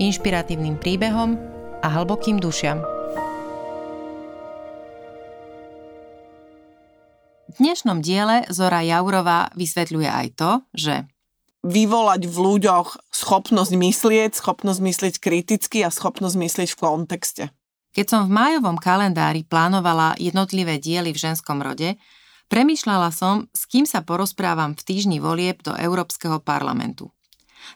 inšpiratívnym príbehom a hlbokým dušiam. V dnešnom diele Zora Jaurová vysvetľuje aj to, že vyvolať v ľuďoch schopnosť myslieť, schopnosť myslieť kriticky a schopnosť myslieť v kontexte. Keď som v májovom kalendári plánovala jednotlivé diely v ženskom rode, premýšľala som, s kým sa porozprávam v týždni volieb do Európskeho parlamentu.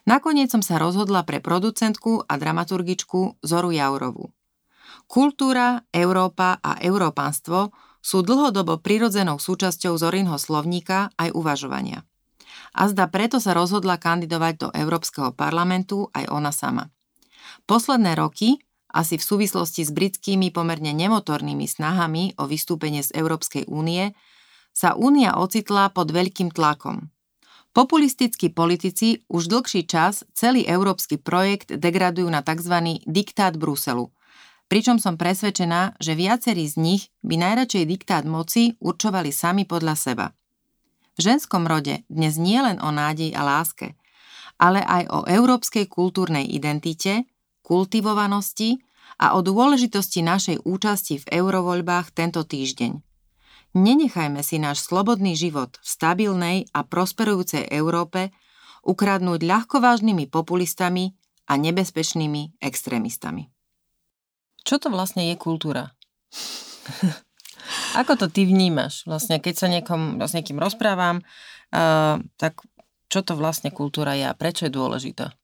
Nakoniec som sa rozhodla pre producentku a dramaturgičku Zoru Jaurovú. Kultúra, Európa a európanstvo sú dlhodobo prirodzenou súčasťou Zorinho slovníka aj uvažovania. A zda preto sa rozhodla kandidovať do Európskeho parlamentu aj ona sama. Posledné roky, asi v súvislosti s britskými pomerne nemotornými snahami o vystúpenie z Európskej únie, sa únia ocitla pod veľkým tlakom. Populistickí politici už dlhší čas celý európsky projekt degradujú na tzv. diktát Bruselu – pričom som presvedčená, že viacerí z nich by najradšej diktát moci určovali sami podľa seba. V ženskom rode dnes nie len o nádej a láske, ale aj o európskej kultúrnej identite, kultivovanosti a o dôležitosti našej účasti v eurovoľbách tento týždeň. Nenechajme si náš slobodný život v stabilnej a prosperujúcej Európe ukradnúť ľahkovážnymi populistami a nebezpečnými extrémistami. Čo to vlastne je kultúra? Ako to ty vnímaš? Vlastne, keď sa niekom, s niekým rozprávam, uh, tak čo to vlastne kultúra je a prečo je dôležitá?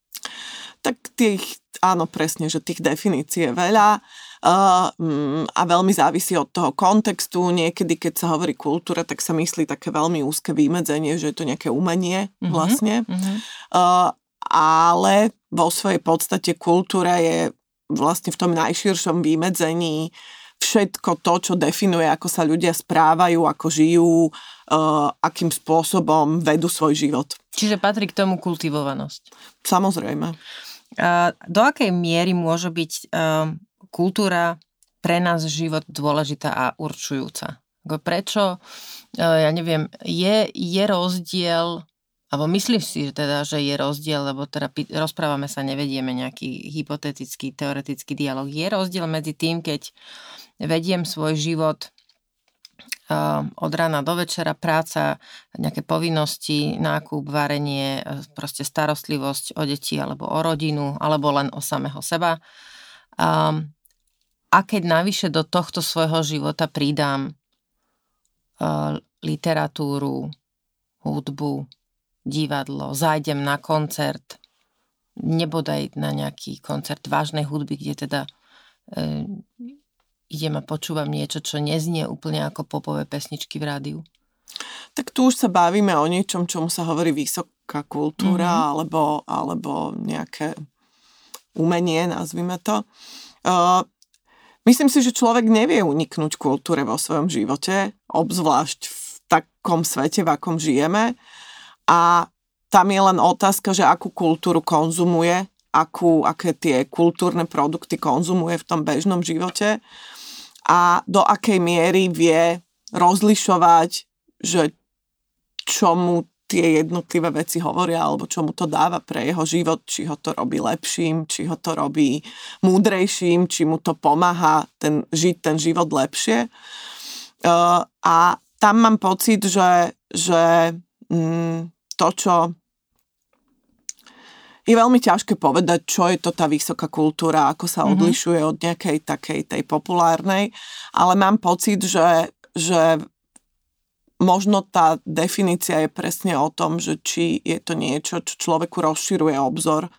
Tak tých, áno, presne, že tých definícií je veľa uh, a veľmi závisí od toho kontextu. Niekedy, keď sa hovorí kultúra, tak sa myslí také veľmi úzke vymedzenie, že je to nejaké umenie mm-hmm, vlastne. Mm-hmm. Ale vo svojej podstate kultúra je vlastne v tom najširšom vymedzení všetko to, čo definuje, ako sa ľudia správajú, ako žijú, uh, akým spôsobom vedú svoj život. Čiže patrí k tomu kultivovanosť. Samozrejme. Uh, do akej miery môže byť uh, kultúra pre nás život dôležitá a určujúca? Prečo, ja neviem, je, je rozdiel alebo myslíš si že teda, že je rozdiel, lebo teda rozprávame sa, nevedieme nejaký hypotetický, teoretický dialog. Je rozdiel medzi tým, keď vediem svoj život uh, od rána do večera, práca, nejaké povinnosti, nákup, varenie, proste starostlivosť o deti alebo o rodinu, alebo len o samého seba. A keď navyše do tohto svojho života pridám uh, literatúru, hudbu, divadlo, zájdem na koncert, nebodaj na nejaký koncert vážnej hudby, kde teda e, idem a počúvam niečo, čo neznie úplne ako popové pesničky v rádiu. Tak tu už sa bavíme o niečom, čomu sa hovorí vysoká kultúra mm-hmm. alebo, alebo nejaké umenie, nazvime to. Uh, myslím si, že človek nevie uniknúť kultúre vo svojom živote, obzvlášť v takom svete, v akom žijeme. A tam je len otázka, že akú kultúru konzumuje, akú, aké tie kultúrne produkty konzumuje v tom bežnom živote a do akej miery vie rozlišovať, že čo tie jednotlivé veci hovoria alebo čo mu to dáva pre jeho život, či ho to robí lepším, či ho to robí múdrejším, či mu to pomáha ten, žiť ten život lepšie. Uh, a tam mám pocit, že, že mm, to, čo je veľmi ťažké povedať, čo je to tá vysoká kultúra, ako sa mm-hmm. odlišuje od nejakej takej tej populárnej, ale mám pocit, že, že možno tá definícia je presne o tom, že či je to niečo, čo človeku rozširuje obzor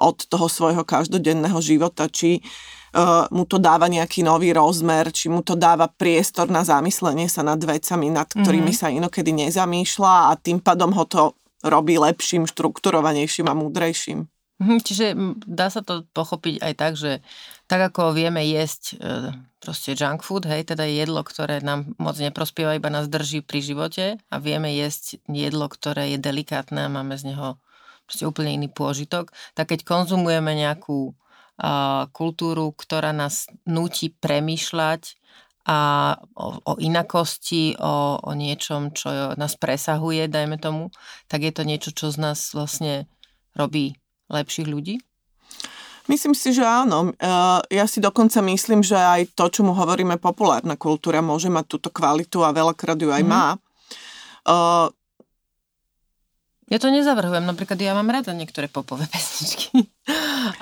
od toho svojho každodenného života, či uh, mu to dáva nejaký nový rozmer, či mu to dáva priestor na zamyslenie sa nad vecami, nad ktorými mm-hmm. sa inokedy nezamýšľa a tým pádom ho to robí lepším, štrukturovanejším a múdrejším. Mhm, čiže dá sa to pochopiť aj tak, že tak ako vieme jesť e, proste junk food, hej, teda jedlo, ktoré nám moc neprospieva, iba nás drží pri živote a vieme jesť jedlo, ktoré je delikátne a máme z neho proste úplne iný pôžitok, tak keď konzumujeme nejakú uh, kultúru, ktorá nás núti premýšľať a o, o inakosti, o, o niečom, čo nás presahuje, dajme tomu, tak je to niečo, čo z nás vlastne robí lepších ľudí? Myslím si, že áno. Ja si dokonca myslím, že aj to, čo mu hovoríme populárna kultúra, môže mať túto kvalitu a veľakrát ju aj mm. má. Ja to nezavrhujem, napríklad ja mám rada niektoré popové pesničky.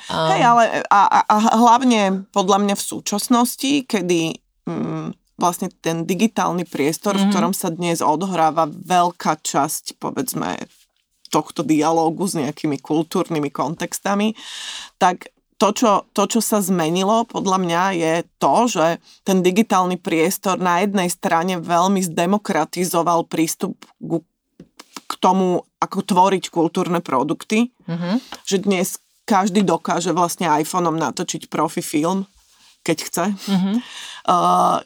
Hej, ale a, a, a hlavne podľa mňa v súčasnosti, kedy mm, vlastne ten digitálny priestor, mm-hmm. v mhm. ktorom sa dnes odohráva veľká časť, povedzme, tohto dialógu s nejakými kultúrnymi kontextami, tak to čo, to, čo sa zmenilo, podľa mňa, je to, že ten digitálny priestor na jednej strane veľmi zdemokratizoval prístup k, k tomu, ako tvoriť kultúrne produkty. Mm-hmm. Že dnes každý dokáže vlastne iPhoneom natočiť profi film, keď chce. Mm-hmm. Uh,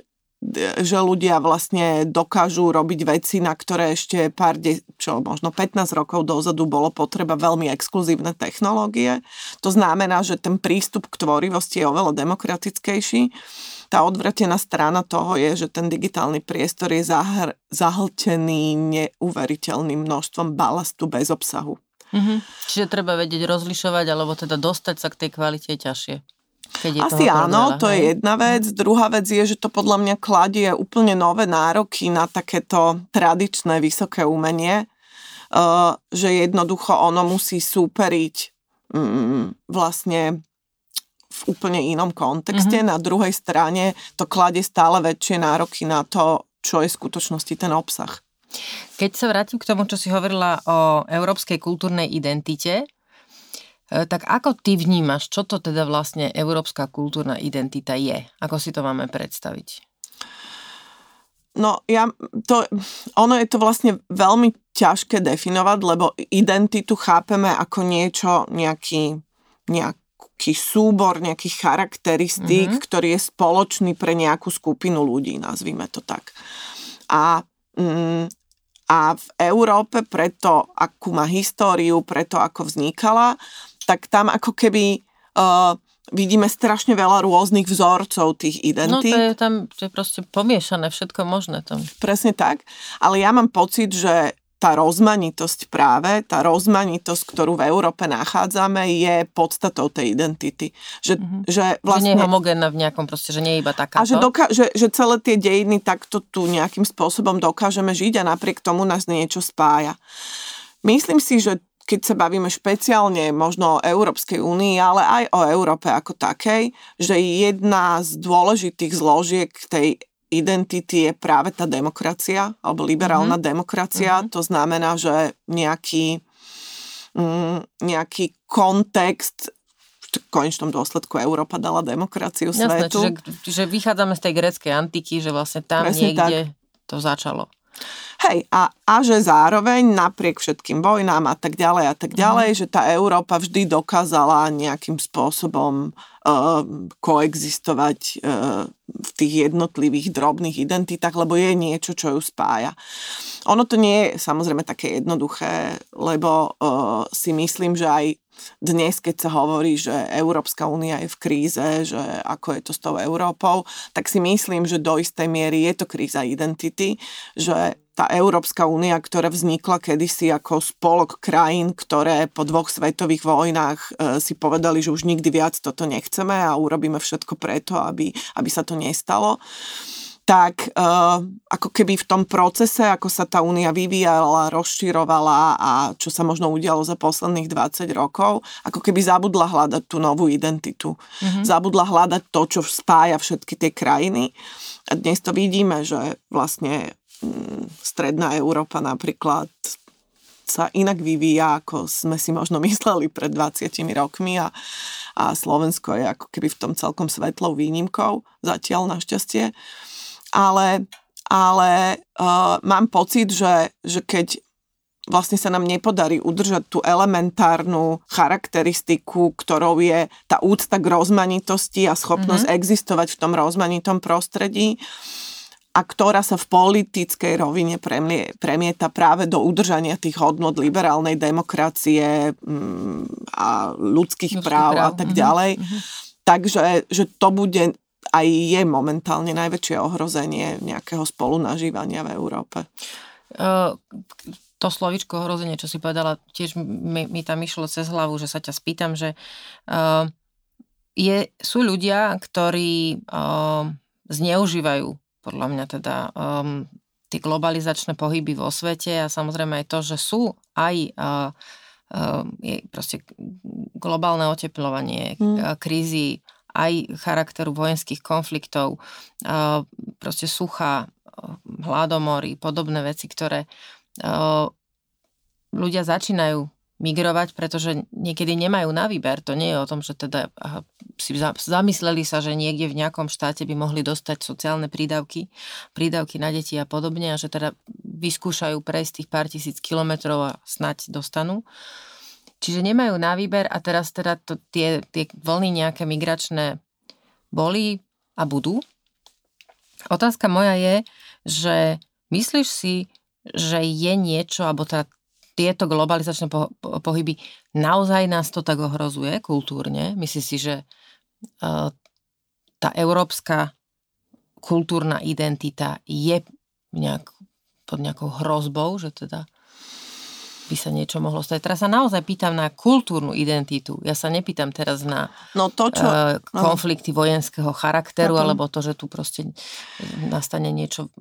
že ľudia vlastne dokážu robiť veci, na ktoré ešte pár, de- čo možno 15 rokov dozadu bolo potreba veľmi exkluzívne technológie. To znamená, že ten prístup k tvorivosti je oveľa demokratickejší. Tá odvratená strana toho je, že ten digitálny priestor je zahr- zahltený neuveriteľným množstvom balastu bez obsahu. Mm-hmm. Čiže treba vedieť rozlišovať, alebo teda dostať sa k tej kvalite ťažšie. Keď je Asi áno, veľa, to hej? je jedna vec. Druhá vec je, že to podľa mňa kladie úplne nové nároky na takéto tradičné vysoké umenie, uh, že jednoducho ono musí súperiť um, vlastne v úplne inom kontexte. Mm-hmm. Na druhej strane to kladie stále väčšie nároky na to, čo je v skutočnosti ten obsah. Keď sa vrátim k tomu, čo si hovorila o európskej kultúrnej identite, tak ako ty vnímaš, čo to teda vlastne európska kultúrna identita je? Ako si to máme predstaviť? No, ja, to, ono je to vlastne veľmi ťažké definovať, lebo identitu chápeme ako niečo, nejaký, nejaký súbor nejakých charakteristík, mm-hmm. ktorý je spoločný pre nejakú skupinu ľudí, nazvime to tak. A, mm, a v Európe preto, akú má históriu, preto ako vznikala, tak tam ako keby uh, vidíme strašne veľa rôznych vzorcov tých identít. No to je tam to je proste pomiešané, všetko možné tam. Presne tak, ale ja mám pocit, že tá rozmanitosť práve, tá rozmanitosť, ktorú v Európe nachádzame, je podstatou tej identity. Že, mm-hmm. že, vlastne, že nie je homogénna v nejakom proste, že nie je iba taká. A že, doká- že, že celé tie dejiny takto tu nejakým spôsobom dokážeme žiť a napriek tomu nás niečo spája. Myslím si, že keď sa bavíme špeciálne možno o Európskej únii, ale aj o Európe ako takej, že jedna z dôležitých zložiek tej identity je práve tá demokracia, alebo liberálna mm-hmm. demokracia. Mm-hmm. To znamená, že nejaký, mm, nejaký kontext v konečnom dôsledku Európa dala demokraciu Jasné, svetu. Čiže, čiže vychádzame z tej greckej antiky, že vlastne tam Presne niekde tak. to začalo. Hej, a, a že zároveň napriek všetkým vojnám a tak ďalej a tak ďalej, mm. že tá Európa vždy dokázala nejakým spôsobom uh, koexistovať uh, v tých jednotlivých drobných identitách, lebo je niečo, čo ju spája. Ono to nie je samozrejme také jednoduché, lebo uh, si myslím, že aj dnes, keď sa hovorí, že Európska únia je v kríze, že ako je to s tou Európou, tak si myslím, že do istej miery je to kríza identity, že tá Európska únia, ktorá vznikla kedysi ako spolok krajín, ktoré po dvoch svetových vojnách e, si povedali, že už nikdy viac toto nechceme a urobíme všetko preto, aby, aby sa to nestalo tak uh, ako keby v tom procese, ako sa tá únia vyvíjala, rozširovala a čo sa možno udialo za posledných 20 rokov, ako keby zabudla hľadať tú novú identitu. Mm-hmm. Zabudla hľadať to, čo spája všetky tie krajiny. A dnes to vidíme, že vlastne stredná Európa napríklad sa inak vyvíja, ako sme si možno mysleli pred 20 rokmi a, a Slovensko je ako keby v tom celkom svetlou výnimkou, zatiaľ našťastie. Ale, ale uh, mám pocit, že, že keď vlastne sa nám nepodarí udržať tú elementárnu charakteristiku, ktorou je tá úcta k rozmanitosti a schopnosť mm-hmm. existovať v tom rozmanitom prostredí a ktorá sa v politickej rovine premie, premieta práve do udržania tých hodnot liberálnej demokracie mm, a ľudských Ľudský práv, práv a tak mhm, ďalej. Mm-hmm. Takže že to bude aj je momentálne najväčšie ohrozenie nejakého spolunažívania v Európe. Uh, to slovičko ohrozenie, čo si povedala, tiež mi, mi tam išlo cez hlavu, že sa ťa spýtam, že uh, je, sú ľudia, ktorí uh, zneužívajú podľa mňa teda um, tie globalizačné pohyby vo svete a samozrejme aj to, že sú aj uh, uh, proste globálne oteplovanie, mm. krízy aj charakteru vojenských konfliktov, uh, proste sucha, uh, hladomory, podobné veci, ktoré uh, ľudia začínajú migrovať, pretože niekedy nemajú na výber. To nie je o tom, že teda si zamysleli sa, že niekde v nejakom štáte by mohli dostať sociálne prídavky, prídavky na deti a podobne a že teda vyskúšajú prejsť tých pár tisíc kilometrov a snať dostanú. Čiže nemajú na výber a teraz teda to, tie, tie vlny nejaké migračné boli a budú. Otázka moja je, že myslíš si, že je niečo, alebo teda tieto globalizačné po, po, pohyby, naozaj nás to tak ohrozuje kultúrne? Myslíš si, že uh, tá európska kultúrna identita je nejak, pod nejakou hrozbou, že teda by sa niečo mohlo stať. Teraz sa naozaj pýtam na kultúrnu identitu. Ja sa nepýtam teraz na no to, čo, uh, konflikty no. vojenského charakteru, no alebo to, že tu proste nastane niečo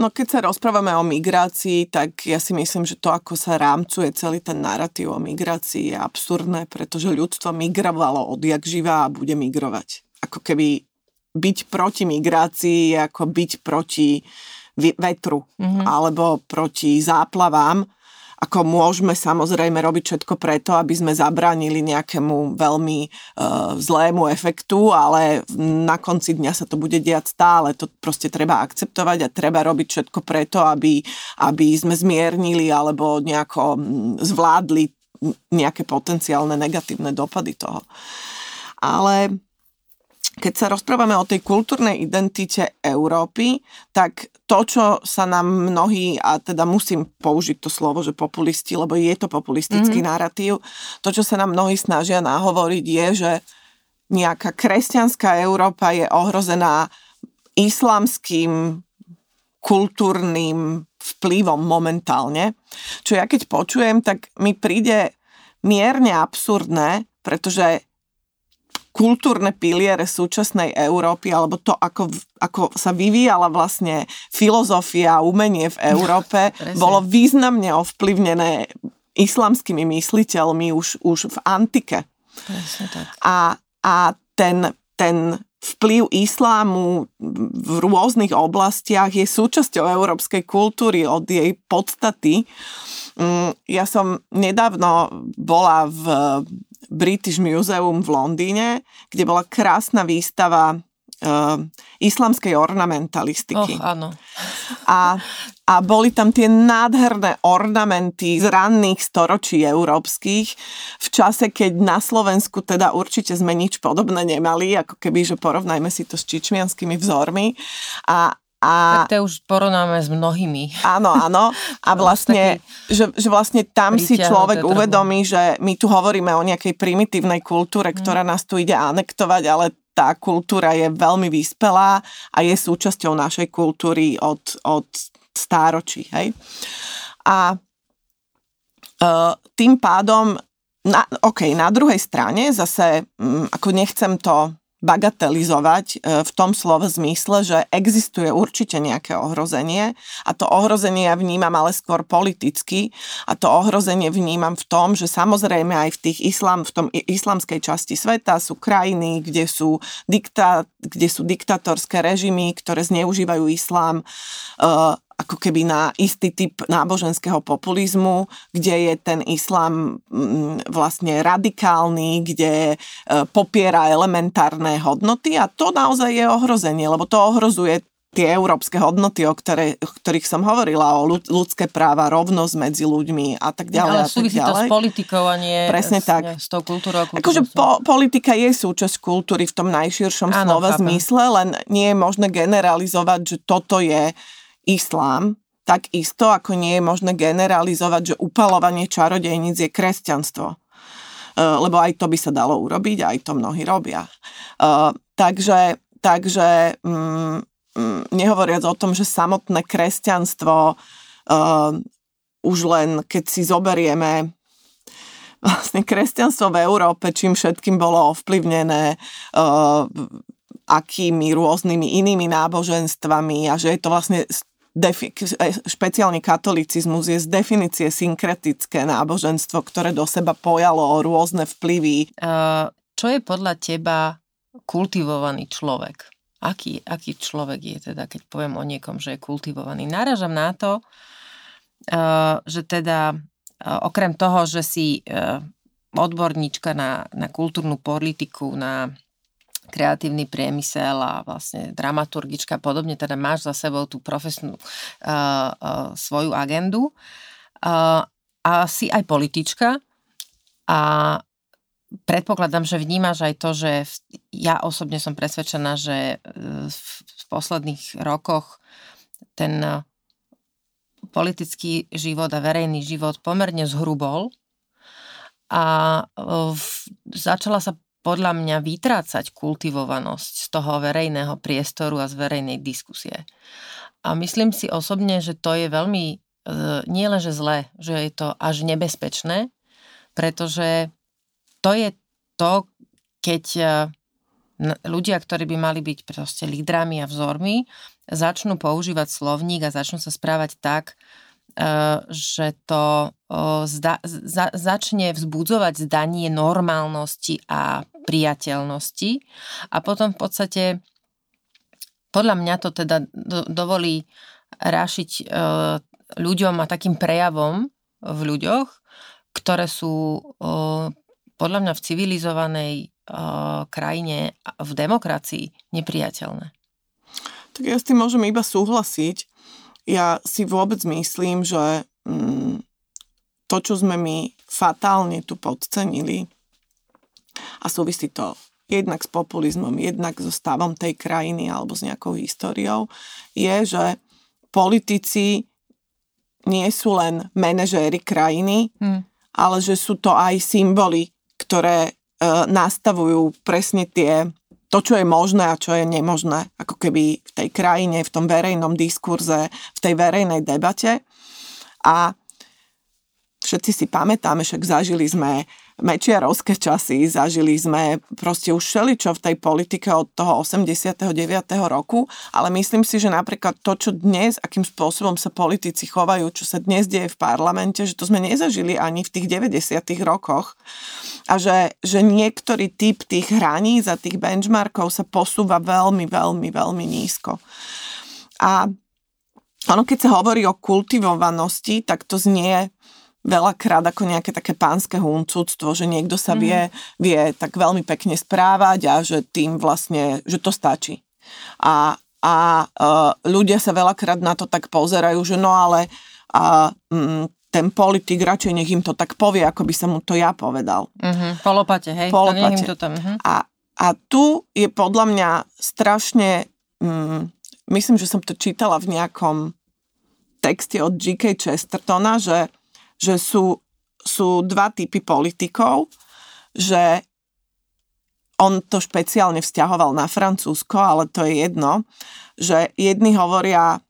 No keď sa rozprávame o migrácii, tak ja si myslím, že to, ako sa rámcuje celý ten narratív o migrácii je absurdné, pretože ľudstvo migrovalo odjak živá a bude migrovať. Ako keby byť proti migrácii je ako byť proti vetru mm-hmm. alebo proti záplavám ako môžeme samozrejme robiť všetko preto, aby sme zabránili nejakému veľmi uh, zlému efektu, ale na konci dňa sa to bude diať stále. To proste treba akceptovať a treba robiť všetko preto, aby, aby sme zmiernili alebo nejako zvládli nejaké potenciálne negatívne dopady toho. Ale keď sa rozprávame o tej kultúrnej identite Európy, tak to, čo sa nám mnohí, a teda musím použiť to slovo, že populisti, lebo je to populistický mm-hmm. narratív, to, čo sa nám mnohí snažia nahovoriť, je, že nejaká kresťanská Európa je ohrozená islamským kultúrnym vplyvom momentálne. Čo ja keď počujem, tak mi príde mierne absurdné, pretože kultúrne piliere súčasnej Európy, alebo to, ako, ako sa vyvíjala vlastne filozofia a umenie v Európe, bolo významne ovplyvnené islamskými mysliteľmi už, už v antike. tak. A, a ten, ten vplyv islámu v rôznych oblastiach je súčasťou európskej kultúry od jej podstaty. Mm, ja som nedávno bola v British Museum v Londýne, kde bola krásna výstava uh, islamskej ornamentalistiky. Oh, áno. A, a boli tam tie nádherné ornamenty z ranných storočí európskych v čase, keď na Slovensku teda určite sme nič podobné nemali, ako keby, že porovnajme si to s čičmianskými vzormi. A, a, tak to už porovnáme s mnohými. Áno, áno. A vlastne, že, že vlastne tam si človek uvedomí, že my tu hovoríme o nejakej primitívnej kultúre, mm. ktorá nás tu ide anektovať, ale tá kultúra je veľmi vyspelá a je súčasťou našej kultúry od, od stáročí. Hej? A uh, tým pádom, na, OK, na druhej strane zase, um, ako nechcem to bagatelizovať e, v tom slove zmysle, že existuje určite nejaké ohrozenie a to ohrozenie ja vnímam ale skôr politicky a to ohrozenie vnímam v tom, že samozrejme aj v tých islam, v tom islamskej časti sveta sú krajiny, kde sú, dikta, kde sú diktatorské režimy, ktoré zneužívajú islám. Uh, ako keby na istý typ náboženského populizmu, kde je ten islám mm, vlastne radikálny, kde e, popiera elementárne hodnoty a to naozaj je ohrozenie, lebo to ohrozuje tie európske hodnoty, o, ktoré, o ktorých som hovorila, o ľudské práva, rovnosť medzi ľuďmi a tak ďalej. Ale súvisí to s politikou a nie Presne s, tak. Nie, s tou kultúrou. Akože po, politika je súčasť kultúry v tom najširšom Áno, slova chápem. zmysle, len nie je možné generalizovať, že toto je islám, tak isto ako nie je možné generalizovať, že upalovanie čarodejníc je kresťanstvo. Uh, lebo aj to by sa dalo urobiť, aj to mnohí robia. Uh, takže takže um, Mm, nehovoriac o tom, že samotné kresťanstvo uh, už len keď si zoberieme vlastne kresťanstvo v Európe, čím všetkým bolo ovplyvnené uh, akými rôznymi inými náboženstvami a že je to vlastne defi- špeciálne katolicizmus je z definície synkretické náboženstvo, ktoré do seba pojalo rôzne vplyvy. Čo je podľa teba kultivovaný človek? aký, aký človek je teda, keď poviem o niekom, že je kultivovaný. Náražam na to, uh, že teda uh, okrem toho, že si odborníčka na, na kultúrnu politiku, na kreatívny priemysel a vlastne dramaturgička a podobne, teda máš za sebou tú profesnú uh, uh, svoju agendu. Uh, a si aj politička a predpokladám, že vnímaš aj to, že ja osobne som presvedčená, že e, v posledných rokoch ten politický život a verejný život pomerne zhrubol a e, začala sa podľa mňa vytrácať kultivovanosť z toho verejného priestoru a z verejnej diskusie. A myslím si osobne, že to je veľmi nie len, že zlé, že je to až nebezpečné, pretože to je to, keď e, ľudia, ktorí by mali byť proste lídrami a vzormi, začnú používať slovník a začnú sa správať tak, e, že to zda, za, začne vzbudzovať zdanie normálnosti a priateľnosti a potom v podstate podľa mňa to teda do, dovolí rášiť e, ľuďom a takým prejavom v ľuďoch, ktoré sú podľa mňa v civilizovanej krajine, v demokracii nepriateľné. Tak ja s tým môžem iba súhlasiť. Ja si vôbec myslím, že mm, to, čo sme my fatálne tu podcenili, a súvisí to jednak s populizmom, jednak so stavom tej krajiny alebo s nejakou históriou, je, že politici nie sú len manažéri krajiny, hmm. ale že sú to aj symboly ktoré e, nastavujú presne tie, to, čo je možné a čo je nemožné, ako keby v tej krajine, v tom verejnom diskurze, v tej verejnej debate. A všetci si pamätáme, však zažili sme mečiarovské časy, zažili sme proste už všeličo v tej politike od toho 89. roku, ale myslím si, že napríklad to, čo dnes, akým spôsobom sa politici chovajú, čo sa dnes deje v parlamente, že to sme nezažili ani v tých 90. rokoch a že, že niektorý typ tých hraníc a tých benchmarkov sa posúva veľmi, veľmi, veľmi nízko. A ono, keď sa hovorí o kultivovanosti, tak to znie veľakrát ako nejaké také pánske huncúctvo, že niekto sa mm-hmm. vie, vie tak veľmi pekne správať a že tým vlastne, že to stačí. A, a uh, ľudia sa veľakrát na to tak pozerajú, že no ale a, mm, ten politik radšej nech im to tak povie, ako by som mu to ja povedal. Mm-hmm. Po lopate, hej? Po To tam, uh-huh. a, a tu je podľa mňa strašne, mm, myslím, že som to čítala v nejakom texte od G.K. Chestertona, že že sú, sú dva typy politikov, že on to špeciálne vzťahoval na Francúzsko, ale to je jedno, že jedni hovoria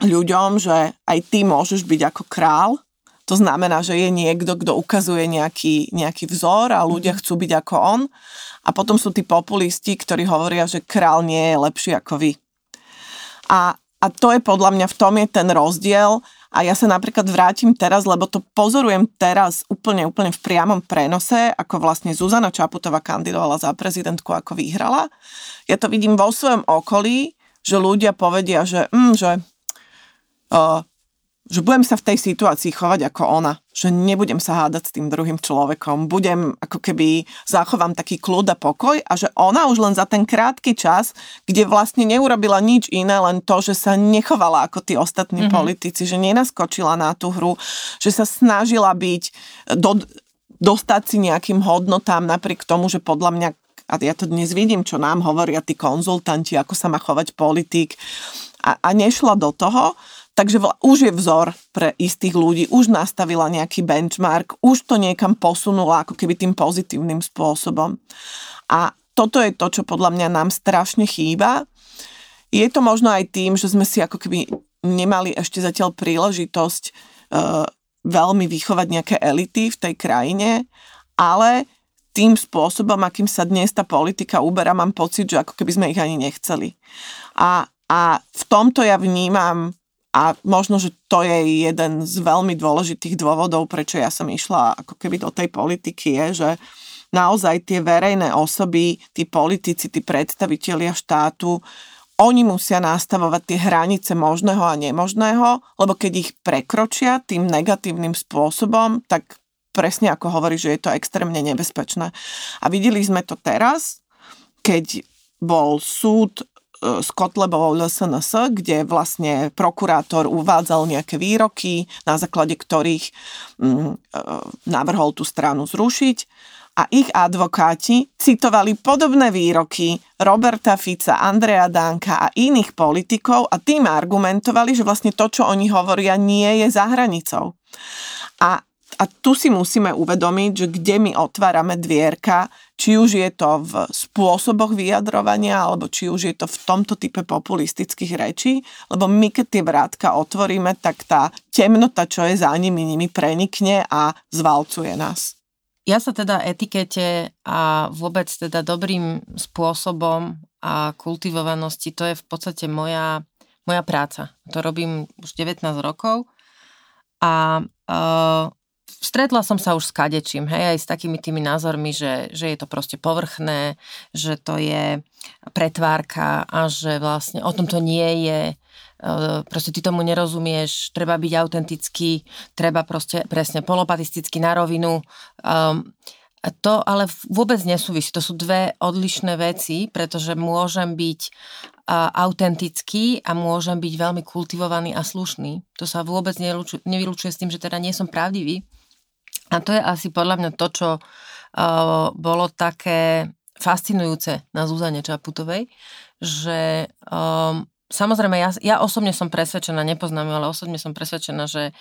ľuďom, že aj ty môžeš byť ako král, to znamená, že je niekto, kto ukazuje nejaký, nejaký vzor a ľudia mhm. chcú byť ako on. A potom sú tí populisti, ktorí hovoria, že král nie je lepší ako vy. A, a to je podľa mňa, v tom je ten rozdiel, a ja sa napríklad vrátim teraz, lebo to pozorujem teraz úplne, úplne v priamom prenose, ako vlastne Zuzana Čaputová kandidovala za prezidentku, ako vyhrala. Ja to vidím vo svojom okolí, že ľudia povedia, že, mm, že, uh, že budem sa v tej situácii chovať ako ona, že nebudem sa hádať s tým druhým človekom, budem ako keby zachovám taký kľud a pokoj a že ona už len za ten krátky čas, kde vlastne neurobila nič iné, len to, že sa nechovala ako tí ostatní mm-hmm. politici, že nenaskočila na tú hru, že sa snažila byť, do, dostať si nejakým hodnotám napriek tomu, že podľa mňa a ja to dnes vidím, čo nám hovoria tí konzultanti, ako sa má chovať politik a, a nešla do toho, Takže už je vzor pre istých ľudí, už nastavila nejaký benchmark, už to niekam posunula ako keby tým pozitívnym spôsobom. A toto je to, čo podľa mňa nám strašne chýba. Je to možno aj tým, že sme si ako keby nemali ešte zatiaľ príležitosť uh, veľmi vychovať nejaké elity v tej krajine, ale tým spôsobom, akým sa dnes tá politika uberá, mám pocit, že ako keby sme ich ani nechceli. A, a v tomto ja vnímam a možno, že to je jeden z veľmi dôležitých dôvodov, prečo ja som išla ako keby do tej politiky, je, že naozaj tie verejné osoby, tí politici, tí predstavitelia štátu, oni musia nastavovať tie hranice možného a nemožného, lebo keď ich prekročia tým negatívnym spôsobom, tak presne ako hovorí, že je to extrémne nebezpečné. A videli sme to teraz, keď bol súd s Kotlebovou LSNS, kde vlastne prokurátor uvádzal nejaké výroky, na základe ktorých mm, e, navrhol tú stranu zrušiť a ich advokáti citovali podobné výroky Roberta Fica, Andrea Danka a iných politikov a tým argumentovali, že vlastne to, čo oni hovoria, nie je za hranicou. A a tu si musíme uvedomiť, že kde my otvárame dvierka, či už je to v spôsoboch vyjadrovania, alebo či už je to v tomto type populistických rečí, lebo my keď tie vrátka otvoríme, tak tá temnota, čo je za nimi, nimi prenikne a zvalcuje nás. Ja sa teda etikete a vôbec teda dobrým spôsobom a kultivovanosti, to je v podstate moja, moja práca. To robím už 19 rokov a uh, stretla som sa už s kadečím, hej, aj s takými tými názormi, že, že je to proste povrchné, že to je pretvárka a že vlastne o tom to nie je, e, proste ty tomu nerozumieš, treba byť autentický, treba proste presne polopatisticky na rovinu. Um, to ale vôbec nesúvisí. To sú dve odlišné veci, pretože môžem byť autentický a môžem byť veľmi kultivovaný a slušný. To sa vôbec nevylučuje s tým, že teda nie som pravdivý, a to je asi podľa mňa to, čo uh, bolo také fascinujúce na Zuzane Čaputovej, že um, samozrejme ja, ja osobne som presvedčená, nepoznám ale osobne som presvedčená, že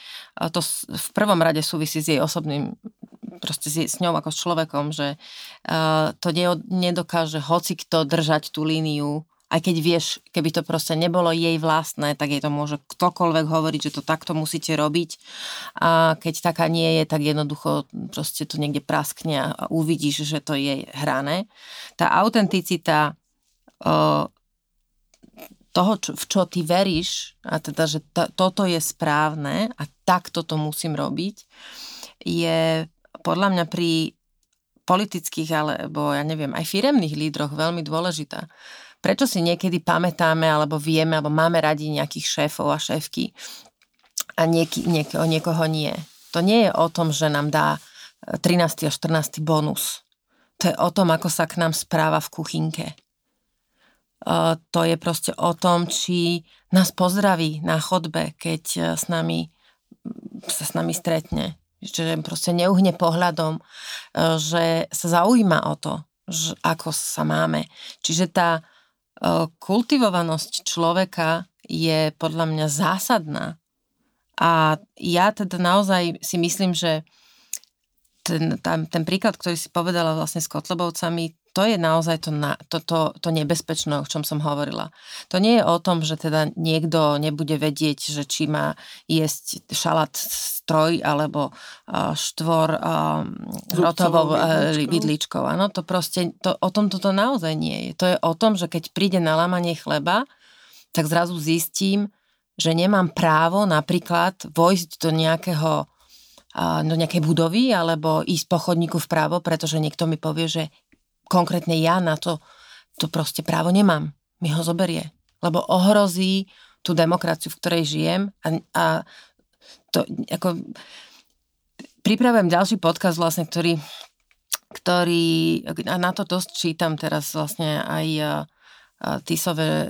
to v prvom rade súvisí s jej osobným proste s, s ňou ako s človekom, že uh, to ne, nedokáže hoci kto držať tú líniu aj keď vieš, keby to proste nebolo jej vlastné, tak jej to môže ktokoľvek hovoriť, že to takto musíte robiť. A keď taká nie je, tak jednoducho proste to niekde praskne a uvidíš, že to je hrané. Tá autenticita toho, čo, v čo ty veríš, a teda, že to, toto je správne a takto to musím robiť, je podľa mňa pri politických alebo ja neviem, aj firemných lídroch veľmi dôležitá. Prečo si niekedy pamätáme, alebo vieme, alebo máme radi nejakých šéfov a šéfky a nieky, niekoho, niekoho nie. To nie je o tom, že nám dá 13. a 14. bonus. To je o tom, ako sa k nám správa v kuchynke. Uh, to je proste o tom, či nás pozdraví na chodbe, keď e, s nami, sa s nami stretne. Že proste neuhne pohľadom, uh, že sa zaujíma o to, že ako sa máme. Čiže tá kultivovanosť človeka je podľa mňa zásadná. A ja teda naozaj si myslím, že ten, tam, ten príklad, ktorý si povedala vlastne s Kotlebovcami, to je naozaj to, na, to, to, to nebezpečné, o čom som hovorila. To nie je o tom, že teda niekto nebude vedieť, že či má jesť šalát stroj alebo uh, štvor rotovou vidličkou. Áno, to proste, to, o tom toto naozaj nie je. To je o tom, že keď príde na lámanie chleba, tak zrazu zistím, že nemám právo napríklad vojsť do nejakého do nejakej budovy alebo ísť po chodníku vpravo, pretože niekto mi povie, že konkrétne ja na to, to proste právo nemám. Mi ho zoberie. Lebo ohrozí tú demokraciu, v ktorej žijem a, a to, ako, pripravujem ďalší podcast vlastne, ktorý, ktorý, a na to dosť čítam teraz vlastne aj Tisové e,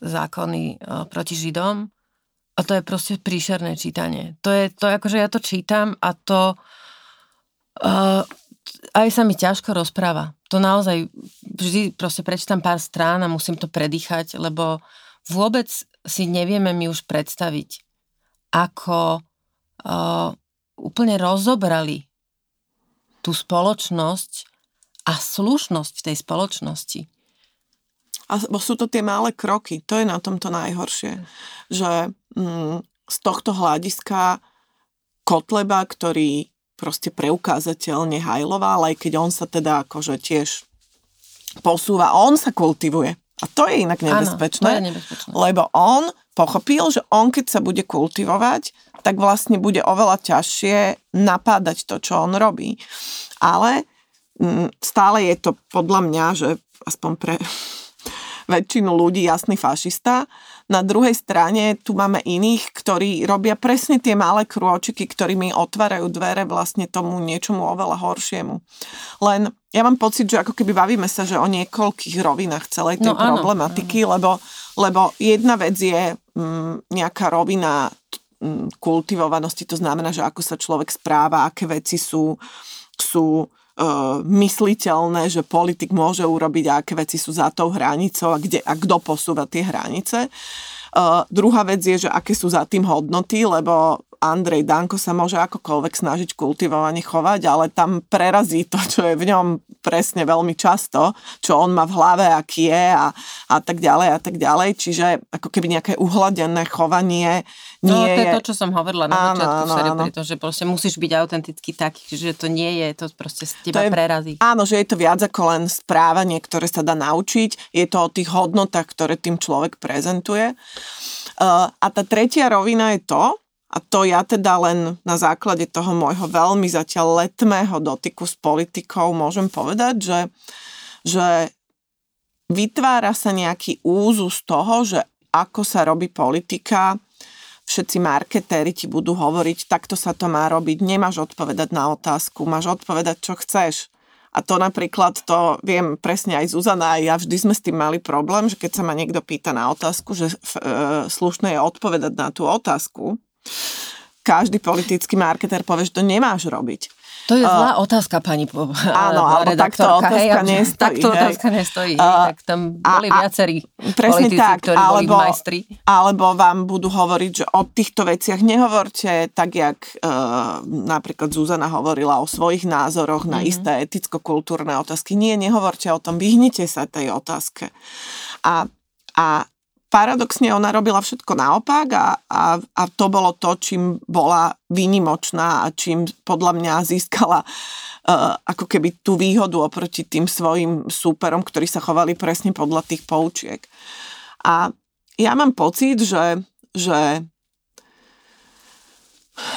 zákony e, proti Židom. A to je proste príšerné čítanie. To je, to akože ja to čítam a to uh, aj sa mi ťažko rozpráva. To naozaj vždy proste prečítam pár strán a musím to predýchať, lebo vôbec si nevieme mi už predstaviť, ako uh, úplne rozobrali tú spoločnosť a slušnosť v tej spoločnosti. A sú to tie malé kroky, to je na tomto najhoršie, že mm, z tohto hľadiska Kotleba, ktorý proste preukázateľne hajloval, aj keď on sa teda akože tiež posúva, on sa kultivuje. A to je inak nebezpečné, Áno, to je nebezpečné. lebo on pochopil, že on keď sa bude kultivovať, tak vlastne bude oveľa ťažšie napádať to, čo on robí. Ale mm, stále je to podľa mňa, že aspoň pre väčšinu ľudí jasný fašista. Na druhej strane tu máme iných, ktorí robia presne tie malé krôčiky, ktorými otvárajú dvere vlastne tomu niečomu oveľa horšiemu. Len ja mám pocit, že ako keby bavíme sa, že o niekoľkých rovinách celej tej no, problematiky, áno, lebo, lebo jedna vec je mm, nejaká rovina mm, kultivovanosti, to znamená, že ako sa človek správa, aké veci sú, sú mysliteľné, že politik môže urobiť a aké veci sú za tou hranicou a, kde, a kto posúva tie hranice. Uh, druhá vec je, že aké sú za tým hodnoty, lebo Andrej Danko sa môže akokoľvek snažiť kultivovane chovať, ale tam prerazí to, čo je v ňom presne veľmi často, čo on má v hlave, aký je a, a tak ďalej a tak ďalej. Čiže ako keby nejaké uhladené chovanie nie no, to je je... to, čo som hovorila na áno, začiatku áno, áno. pri tom, že proste musíš byť autentický taký, že to nie je, to proste z teba to je, prerazí. Áno, že je to viac ako len správanie, ktoré sa dá naučiť, je to o tých hodnotách, ktoré tým človek prezentuje. Uh, a tá tretia rovina je to, a to ja teda len na základe toho môjho veľmi zatiaľ letmého dotyku s politikou môžem povedať, že, že vytvára sa nejaký úzus toho, že ako sa robí politika, všetci marketéri ti budú hovoriť, takto sa to má robiť, nemáš odpovedať na otázku, máš odpovedať, čo chceš. A to napríklad, to viem presne aj Zuzana, aj ja vždy sme s tým mali problém, že keď sa ma niekto pýta na otázku, že e, slušné je odpovedať na tú otázku, každý politický marketer povie, že to nemáš robiť. To je zlá uh, otázka, pani Áno, alebo takto otázka hej, nestojí. Takto hej. otázka nestojí. Uh, tak tam boli a, viacerí presne politici, tak, ktorí alebo, boli majstri. Alebo vám budú hovoriť, že o týchto veciach nehovorte, tak jak uh, napríklad Zuzana hovorila o svojich názoroch na mm-hmm. isté eticko-kultúrne otázky. Nie, nehovorte o tom, vyhnite sa tej otázke. A, a paradoxne ona robila všetko naopak a, a, a to bolo to, čím bola výnimočná a čím podľa mňa získala uh, ako keby tú výhodu oproti tým svojim súperom, ktorí sa chovali presne podľa tých poučiek. A ja mám pocit, že, že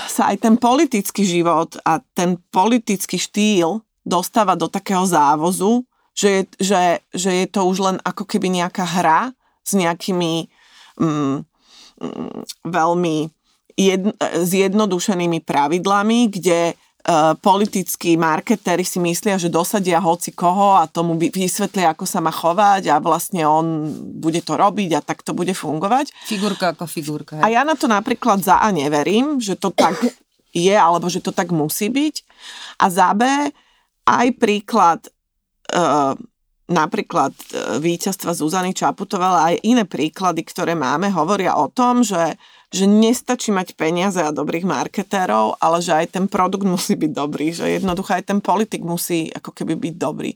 sa aj ten politický život a ten politický štýl dostáva do takého závozu, že, že, že je to už len ako keby nejaká hra, s nejakými mm, mm, veľmi jedn, zjednodušenými pravidlami, kde uh, politickí marketéri si myslia, že dosadia hoci koho a tomu vysvetlia, ako sa má chovať a vlastne on bude to robiť a tak to bude fungovať. Figurka ako figurka. Hej. A ja na to napríklad za A neverím, že to tak je alebo že to tak musí byť. A za B aj príklad uh, napríklad e, víťazstva Zuzany Čaputová, ale aj iné príklady, ktoré máme, hovoria o tom, že, že nestačí mať peniaze a dobrých marketérov, ale že aj ten produkt musí byť dobrý, že jednoducho aj ten politik musí ako keby byť dobrý.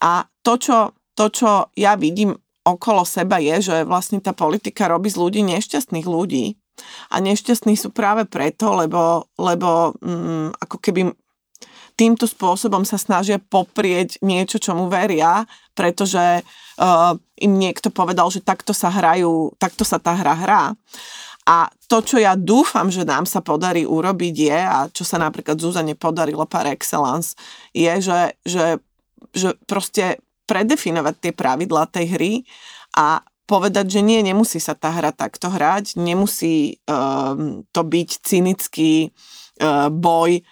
A to, čo, to, čo ja vidím okolo seba je, že vlastne tá politika robí z ľudí nešťastných ľudí. A nešťastní sú práve preto, lebo, lebo mm, ako keby týmto spôsobom sa snažia poprieť niečo, čomu veria, pretože uh, im niekto povedal, že takto sa hrajú, takto sa tá hra hrá. A to, čo ja dúfam, že nám sa podarí urobiť je, a čo sa napríklad Zuzane podarilo par excellence, je, že, že, že proste predefinovať tie pravidlá tej hry a povedať, že nie, nemusí sa tá hra takto hrať, nemusí um, to byť cynický uh, boj,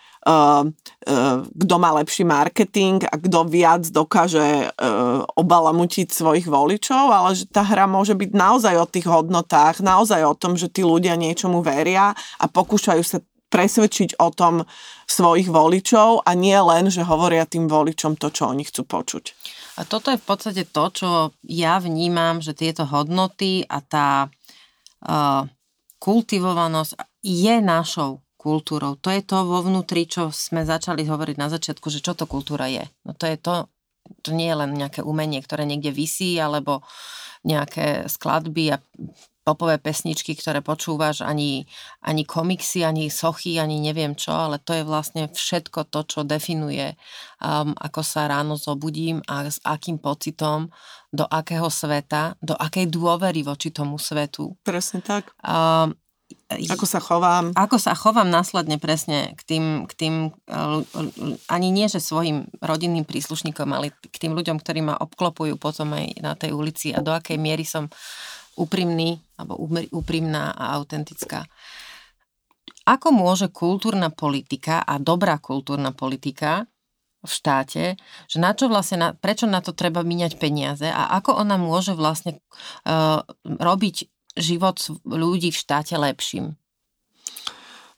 kto má lepší marketing a kto viac dokáže uh, obalamutiť svojich voličov, ale že tá hra môže byť naozaj o tých hodnotách, naozaj o tom, že tí ľudia niečomu veria a pokúšajú sa presvedčiť o tom svojich voličov a nie len, že hovoria tým voličom to, čo oni chcú počuť. A toto je v podstate to, čo ja vnímam, že tieto hodnoty a tá uh, kultivovanosť je našou kultúrou. To je to vo vnútri, čo sme začali hovoriť na začiatku, že čo to kultúra je. No to je to, to nie je len nejaké umenie, ktoré niekde vysí, alebo nejaké skladby a popové pesničky, ktoré počúvaš, ani, ani komiksy, ani sochy, ani neviem čo, ale to je vlastne všetko to, čo definuje, um, ako sa ráno zobudím a s akým pocitom, do akého sveta, do akej dôvery voči tomu svetu. Presne tak. Um, ako sa chovám. Ako sa chovám následne presne k tým, k tým ani nie, že svojim rodinným príslušníkom, ale k tým ľuďom, ktorí ma obklopujú potom aj na tej ulici a do akej miery som úprimný alebo úprimná a autentická. Ako môže kultúrna politika a dobrá kultúrna politika v štáte, že na čo vlastne, na, prečo na to treba míňať peniaze a ako ona môže vlastne uh, robiť život ľudí v štáte lepším?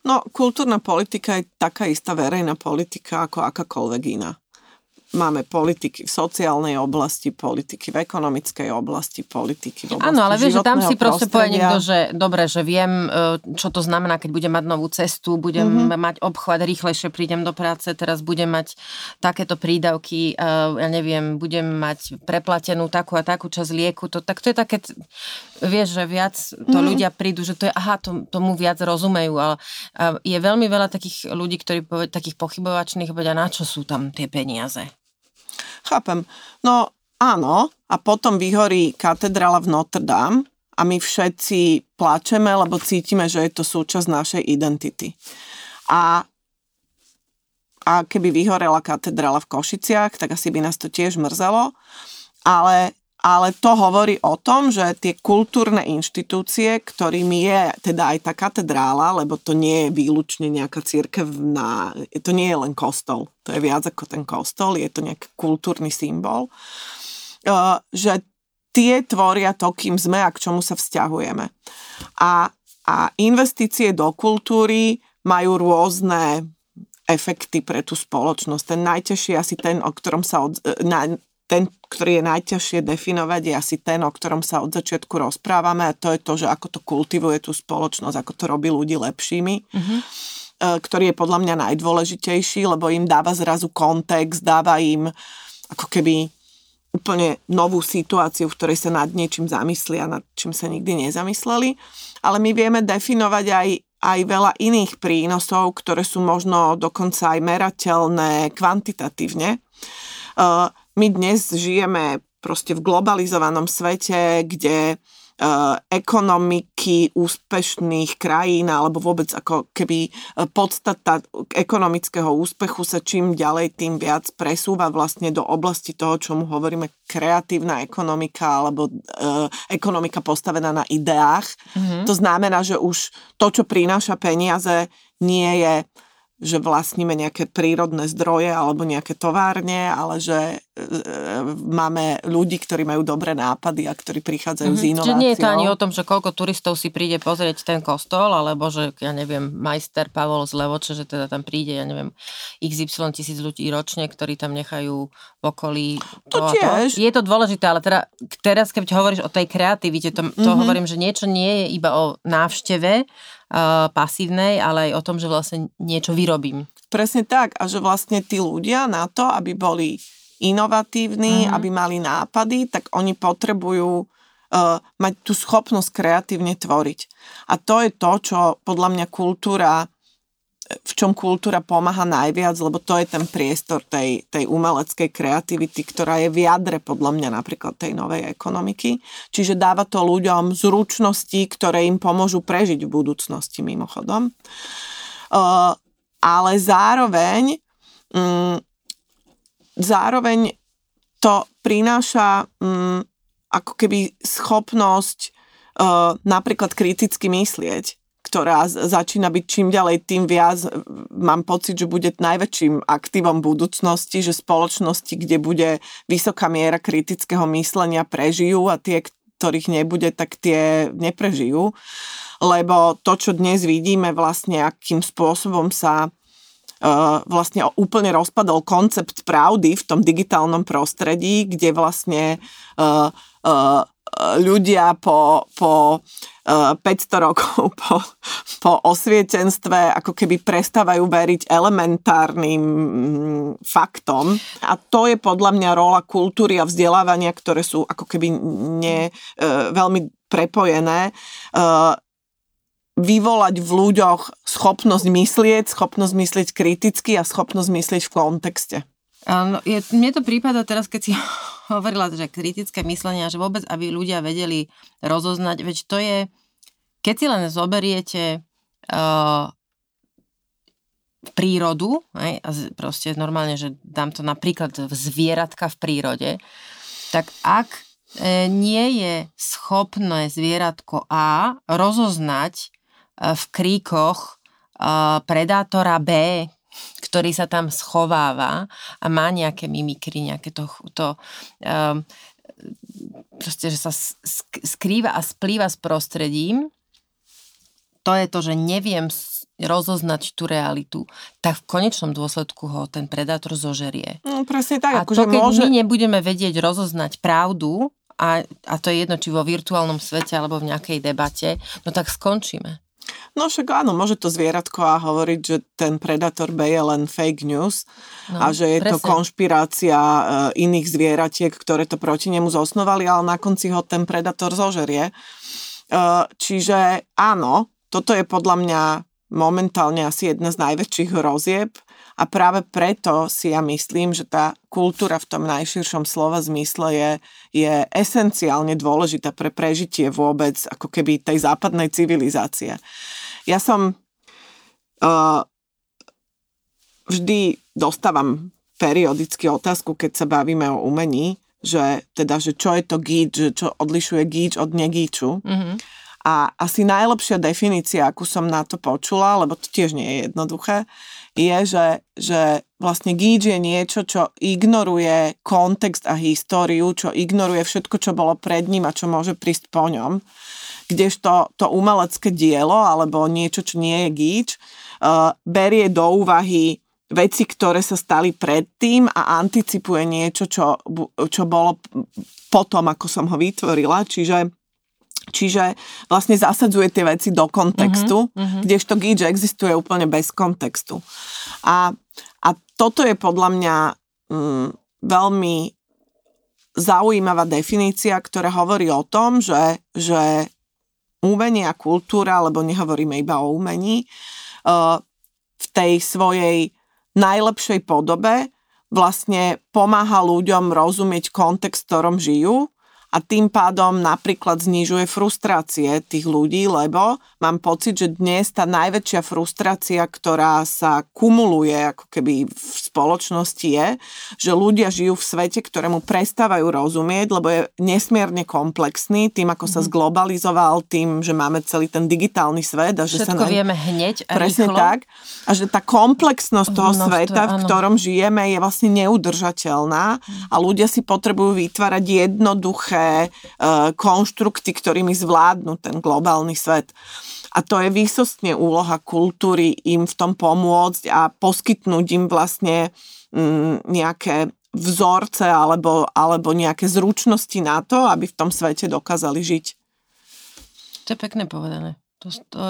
No, kultúrna politika je taká istá verejná politika ako akákoľvek iná máme politiky v sociálnej oblasti, politiky v ekonomickej oblasti, politiky v oblasti Áno, ale vieš, že tam si proste povie niekto, že dobre, že viem, e, čo to znamená, keď budem mať novú cestu, budem mm-hmm. mať obchvat, rýchlejšie prídem do práce, teraz budem mať takéto prídavky, e, ja neviem, budem mať preplatenú takú a takú časť lieku, to, tak to je také, vieš, že viac to mm-hmm. ľudia prídu, že to je, aha, to, tomu viac rozumejú, ale je veľmi veľa takých ľudí, ktorí povedia, takých pochybovačných, povedia, na čo sú tam tie peniaze. Chápem. No áno, a potom vyhorí katedrála v Notre Dame a my všetci plačeme, lebo cítime, že je to súčasť našej identity. A, a keby vyhorela katedrála v Košiciach, tak asi by nás to tiež mrzelo. Ale ale to hovorí o tom, že tie kultúrne inštitúcie, ktorými je teda aj tá katedrála, lebo to nie je výlučne nejaká církevná, to nie je len kostol, to je viac ako ten kostol, je to nejaký kultúrny symbol, uh, že tie tvoria to, kým sme a k čomu sa vzťahujeme. A, a investície do kultúry majú rôzne efekty pre tú spoločnosť. Ten najťažší asi ten, o ktorom sa od, na, ten, ktorý je najťažšie definovať, je asi ten, o ktorom sa od začiatku rozprávame a to je to, že ako to kultivuje tú spoločnosť, ako to robí ľudí lepšími, mm-hmm. ktorý je podľa mňa najdôležitejší, lebo im dáva zrazu kontext, dáva im ako keby úplne novú situáciu, v ktorej sa nad niečím zamyslia, nad čím sa nikdy nezamysleli. Ale my vieme definovať aj, aj veľa iných prínosov, ktoré sú možno dokonca aj merateľné kvantitatívne. Uh, my dnes žijeme proste v globalizovanom svete, kde uh, ekonomiky úspešných krajín alebo vôbec ako keby e, podstata ekonomického úspechu sa čím ďalej tým viac presúva vlastne do oblasti toho, čo mu hovoríme kreatívna ekonomika alebo uh, ekonomika postavená na ideách. Mm-hmm. To znamená, že už to, čo prináša peniaze, nie je že vlastníme nejaké prírodné zdroje alebo nejaké továrne, ale že e, máme ľudí, ktorí majú dobré nápady a ktorí prichádzajú mm-hmm. s inováciou. Čiže nie je to ani o tom, že koľko turistov si príde pozrieť ten kostol, alebo že, ja neviem, majster Pavol z Levoče, že teda tam príde, ja neviem, XY tisíc ľudí ročne, ktorí tam nechajú v okolí to, to tiež. To. Je to dôležité, ale teda teraz, keď hovoríš o tej kreativite, to, to mm-hmm. hovorím, že niečo nie je iba o návšteve, pasívnej, ale aj o tom, že vlastne niečo vyrobím. Presne tak a že vlastne tí ľudia na to, aby boli inovatívni, mm-hmm. aby mali nápady, tak oni potrebujú uh, mať tú schopnosť kreatívne tvoriť. A to je to, čo podľa mňa kultúra v čom kultúra pomáha najviac, lebo to je ten priestor tej, tej umeleckej kreativity, ktorá je v jadre podľa mňa napríklad tej novej ekonomiky. Čiže dáva to ľuďom zručnosti, ktoré im pomôžu prežiť v budúcnosti mimochodom. Uh, ale zároveň um, zároveň to prináša um, ako keby schopnosť uh, napríklad kriticky myslieť, ktorá začína byť čím ďalej tým viac, mám pocit, že bude najväčším aktívom budúcnosti, že spoločnosti, kde bude vysoká miera kritického myslenia, prežijú a tie, ktorých nebude, tak tie neprežijú. Lebo to, čo dnes vidíme, vlastne akým spôsobom sa Uh, vlastne úplne rozpadol koncept pravdy v tom digitálnom prostredí, kde vlastne uh, uh, ľudia po, po 500 rokov po, po osvietenstve ako keby prestávajú veriť elementárnym mm, faktom. A to je podľa mňa rola kultúry a vzdelávania, ktoré sú ako keby ne, e, veľmi prepojené. E, vyvolať v ľuďoch schopnosť myslieť, schopnosť myslieť kriticky a schopnosť myslieť v kontexte. Áno, je, mne to prípada teraz, keď si hovorila, že kritické myslenie, že vôbec, aby ľudia vedeli rozoznať, veď to je, keď si len zoberiete uh, prírodu, aj, a proste normálne, že dám to napríklad v zvieratka v prírode, tak ak e, nie je schopné zvieratko A rozoznať e, v kríkoch predátora B, ktorý sa tam schováva a má nejaké mimikry, nejaké to, to um, proste, že sa skrýva a splýva s prostredím, to je to, že neviem rozoznať tú realitu, tak v konečnom dôsledku ho ten predátor zožerie. No presne tak. A to, keď môže... my nebudeme vedieť rozoznať pravdu, a, a to je jedno, či vo virtuálnom svete alebo v nejakej debate, no tak skončíme. No však áno, môže to zvieratko a hovoriť, že ten Predator B je len fake news no, a že je presne. to konšpirácia e, iných zvieratiek, ktoré to proti nemu zosnovali, ale na konci ho ten Predator zožerie. E, čiže áno, toto je podľa mňa momentálne asi jedna z najväčších hrozieb a práve preto si ja myslím, že tá kultúra v tom najširšom slova zmysle je, je esenciálne dôležitá pre prežitie vôbec ako keby tej západnej civilizácie. Ja som uh, vždy dostávam periodicky otázku, keď sa bavíme o umení, že teda, že čo je to gíč, že čo odlišuje gíč od negíču. Mm-hmm. A asi najlepšia definícia, akú som na to počula, lebo to tiež nie je jednoduché, je, že, že vlastne gíč je niečo, čo ignoruje kontext a históriu, čo ignoruje všetko, čo bolo pred ním a čo môže prísť po ňom. Kdežto to umelecké dielo alebo niečo, čo nie je gíč, uh, berie do úvahy veci, ktoré sa stali predtým a anticipuje niečo, čo, čo bolo potom, ako som ho vytvorila. Čiže Čiže vlastne zasadzuje tie veci do kontextu, uh-huh. kdežto Gidge existuje úplne bez kontextu. A, a toto je podľa mňa mm, veľmi zaujímavá definícia, ktorá hovorí o tom, že, že umenie a kultúra, lebo nehovoríme iba o umení, uh, v tej svojej najlepšej podobe vlastne pomáha ľuďom rozumieť kontext, v ktorom žijú a tým pádom napríklad znižuje frustrácie tých ľudí, lebo mám pocit, že dnes tá najväčšia frustrácia, ktorá sa kumuluje ako keby v spoločnosti je, že ľudia žijú v svete, ktorému prestávajú rozumieť, lebo je nesmierne komplexný tým, ako sa mhm. zglobalizoval, tým, že máme celý ten digitálny svet. A že Všetko sa na... vieme hneď a Presne rýchlo. tak. A že tá komplexnosť toho Množstvo, sveta, v ktorom žijeme, je vlastne neudržateľná a ľudia si potrebujú vytvárať jednoduché uh, konštrukty, ktorými zvládnu ten globálny svet. A to je výsostne úloha kultúry im v tom pomôcť a poskytnúť im vlastne um, nejaké vzorce alebo, alebo nejaké zručnosti na to, aby v tom svete dokázali žiť. To je pekne povedané. To, to,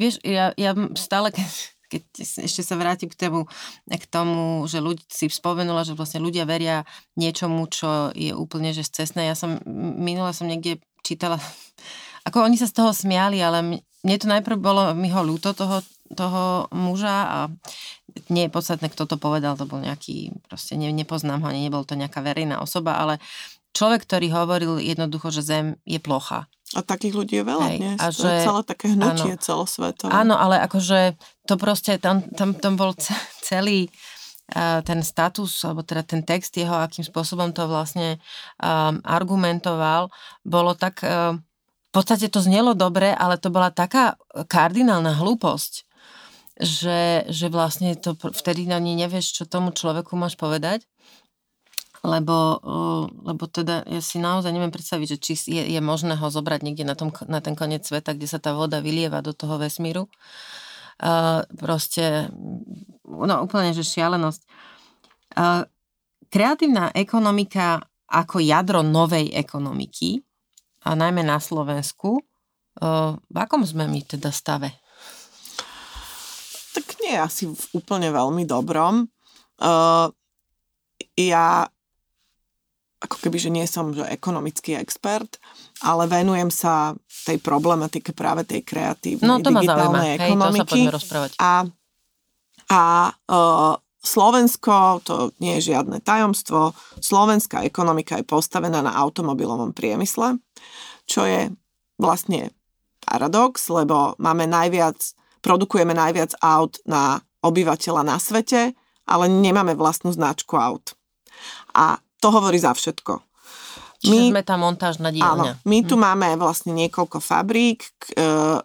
vieš, ja, ja stále, keď, keď ešte sa vrátim k tomu, k tomu, že ľudí si spomenula, že vlastne ľudia veria niečomu, čo je úplne že cestné. Ja som, minula som niekde čítala, ako oni sa z toho smiali, ale mne to najprv bolo, mi ho ľúto toho, toho muža a nie je podstatné, kto to povedal, to bol nejaký, proste ne, nepoznám ho, ani nebol to nejaká verejná osoba, ale človek, ktorý hovoril jednoducho, že Zem je plocha a takých ľudí je veľa Hej, dnes. A že, to je celé také hnutie áno, celosvetové. Áno, ale akože to proste, tam, tam, tam bol celý, ten status, alebo teda ten text jeho, akým spôsobom to vlastne um, argumentoval, bolo tak, um, v podstate to znelo dobre, ale to bola taká kardinálna hlúposť, že, že vlastne to vtedy ani nevieš, čo tomu človeku máš povedať lebo, lebo teda ja si naozaj neviem predstaviť, že či je, je možné ho zobrať niekde na, tom, na ten koniec sveta, kde sa tá voda vylieva do toho vesmíru. Uh, proste, no úplne, že šialenosť. Uh, kreatívna ekonomika ako jadro novej ekonomiky, a najmä na Slovensku, uh, v akom sme my teda stave? Tak nie asi v úplne veľmi dobrom. Ja ako keby, že nie som že ekonomický expert, ale venujem sa tej problematike práve tej kreatívnej no, to digitálnej ma ekonomiky. Hej, to sa rozprávať. A, a uh, Slovensko, to nie je žiadne tajomstvo, slovenská ekonomika je postavená na automobilovom priemysle, čo je vlastne paradox, lebo máme najviac, produkujeme najviac aut na obyvateľa na svete, ale nemáme vlastnú značku aut. A to hovorí za všetko. My, sme tá montážna dielňa. Áno, my tu hm. máme vlastne niekoľko fabrík, e,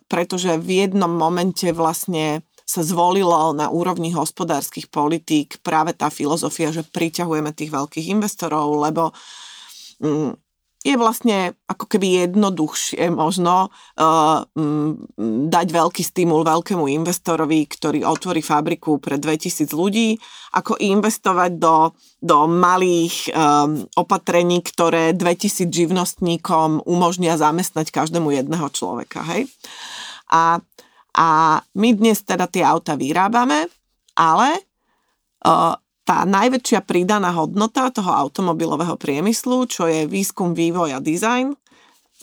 pretože v jednom momente vlastne sa zvolilo na úrovni hospodárskych politík práve tá filozofia, že priťahujeme tých veľkých investorov, lebo mm, je vlastne ako keby jednoduchšie možno uh, dať veľký stimul veľkému investorovi, ktorý otvorí fabriku pre 2000 ľudí, ako investovať do, do malých um, opatrení, ktoré 2000 živnostníkom umožnia zamestnať každému jedného človeka. Hej? A, a my dnes teda tie auta vyrábame, ale uh, tá najväčšia pridaná hodnota toho automobilového priemyslu, čo je výskum, vývoj a dizajn,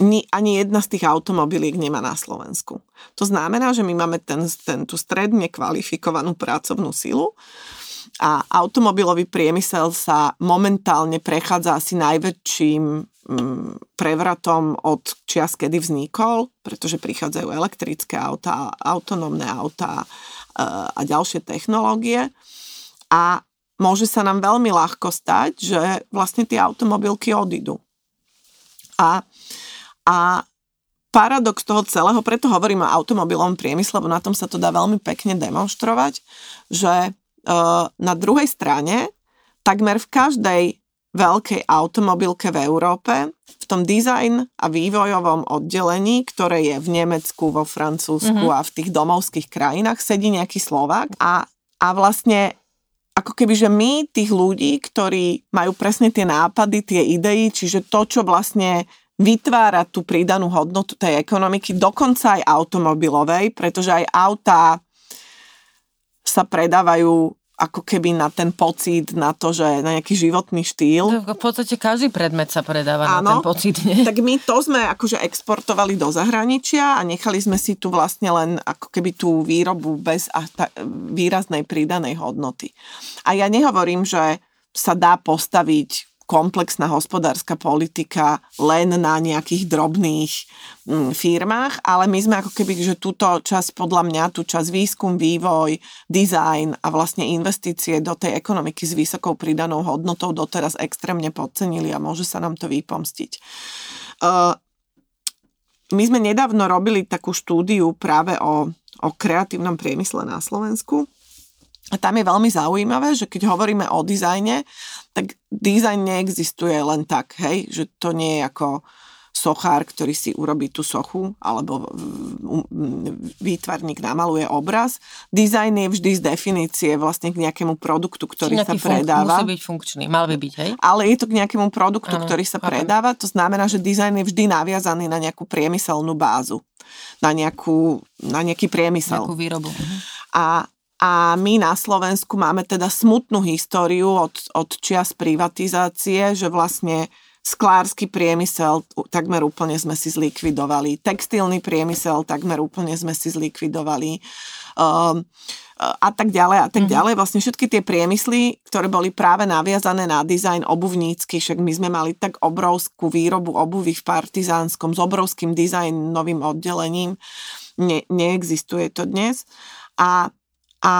ni, ani jedna z tých automobiliek nemá na Slovensku. To znamená, že my máme ten, ten, tú stredne kvalifikovanú pracovnú silu a automobilový priemysel sa momentálne prechádza asi najväčším mm, prevratom od čias, kedy vznikol, pretože prichádzajú elektrické autá, autonómne autá e, a ďalšie technológie. A môže sa nám veľmi ľahko stať, že vlastne tie automobilky odídu. A, a paradox toho celého, preto hovorím o automobilovom priemysle, lebo na tom sa to dá veľmi pekne demonstrovať, že e, na druhej strane takmer v každej veľkej automobilke v Európe, v tom dizajn a vývojovom oddelení, ktoré je v Nemecku, vo Francúzsku mm-hmm. a v tých domovských krajinách, sedí nejaký Slovák a, a vlastne ako keby, že my tých ľudí, ktorí majú presne tie nápady, tie idei, čiže to, čo vlastne vytvára tú pridanú hodnotu tej ekonomiky, dokonca aj automobilovej, pretože aj autá sa predávajú ako keby na ten pocit, na to, že na nejaký životný štýl. V podstate každý predmet sa predáva Áno, na ten pocit, nie? Tak my to sme akože exportovali do zahraničia a nechali sme si tu vlastne len ako keby tú výrobu bez výraznej pridanej hodnoty. A ja nehovorím, že sa dá postaviť komplexná hospodárska politika len na nejakých drobných mm, firmách, ale my sme ako keby, že túto časť, podľa mňa, tú časť výskum, vývoj, design a vlastne investície do tej ekonomiky s vysokou pridanou hodnotou doteraz extrémne podcenili a môže sa nám to vypomstiť. Uh, my sme nedávno robili takú štúdiu práve o, o kreatívnom priemysle na Slovensku a tam je veľmi zaujímavé, že keď hovoríme o dizajne, tak dizajn neexistuje len tak, hej, že to nie je ako sochár, ktorý si urobí tú sochu, alebo výtvarník namaluje obraz. Dizajn je vždy z definície vlastne k nejakému produktu, ktorý sa predáva. Musí byť funkčný, mal by byť, hej? Ale je to k nejakému produktu, ano, ktorý sa chápem. predáva, to znamená, že dizajn je vždy naviazaný na nejakú priemyselnú bázu, na, nejakú, na nejaký priemysel. Nejakú výrobu. Mhm. A a my na Slovensku máme teda smutnú históriu od, od čias privatizácie, že vlastne sklársky priemysel takmer úplne sme si zlikvidovali, textilný priemysel takmer úplne sme si zlikvidovali um, a tak ďalej a tak mm-hmm. ďalej. Vlastne všetky tie priemysly, ktoré boli práve naviazané na dizajn obuvnícky, však my sme mali tak obrovskú výrobu obuvy v Partizánskom s obrovským dizajnovým oddelením, ne, neexistuje to dnes. A a,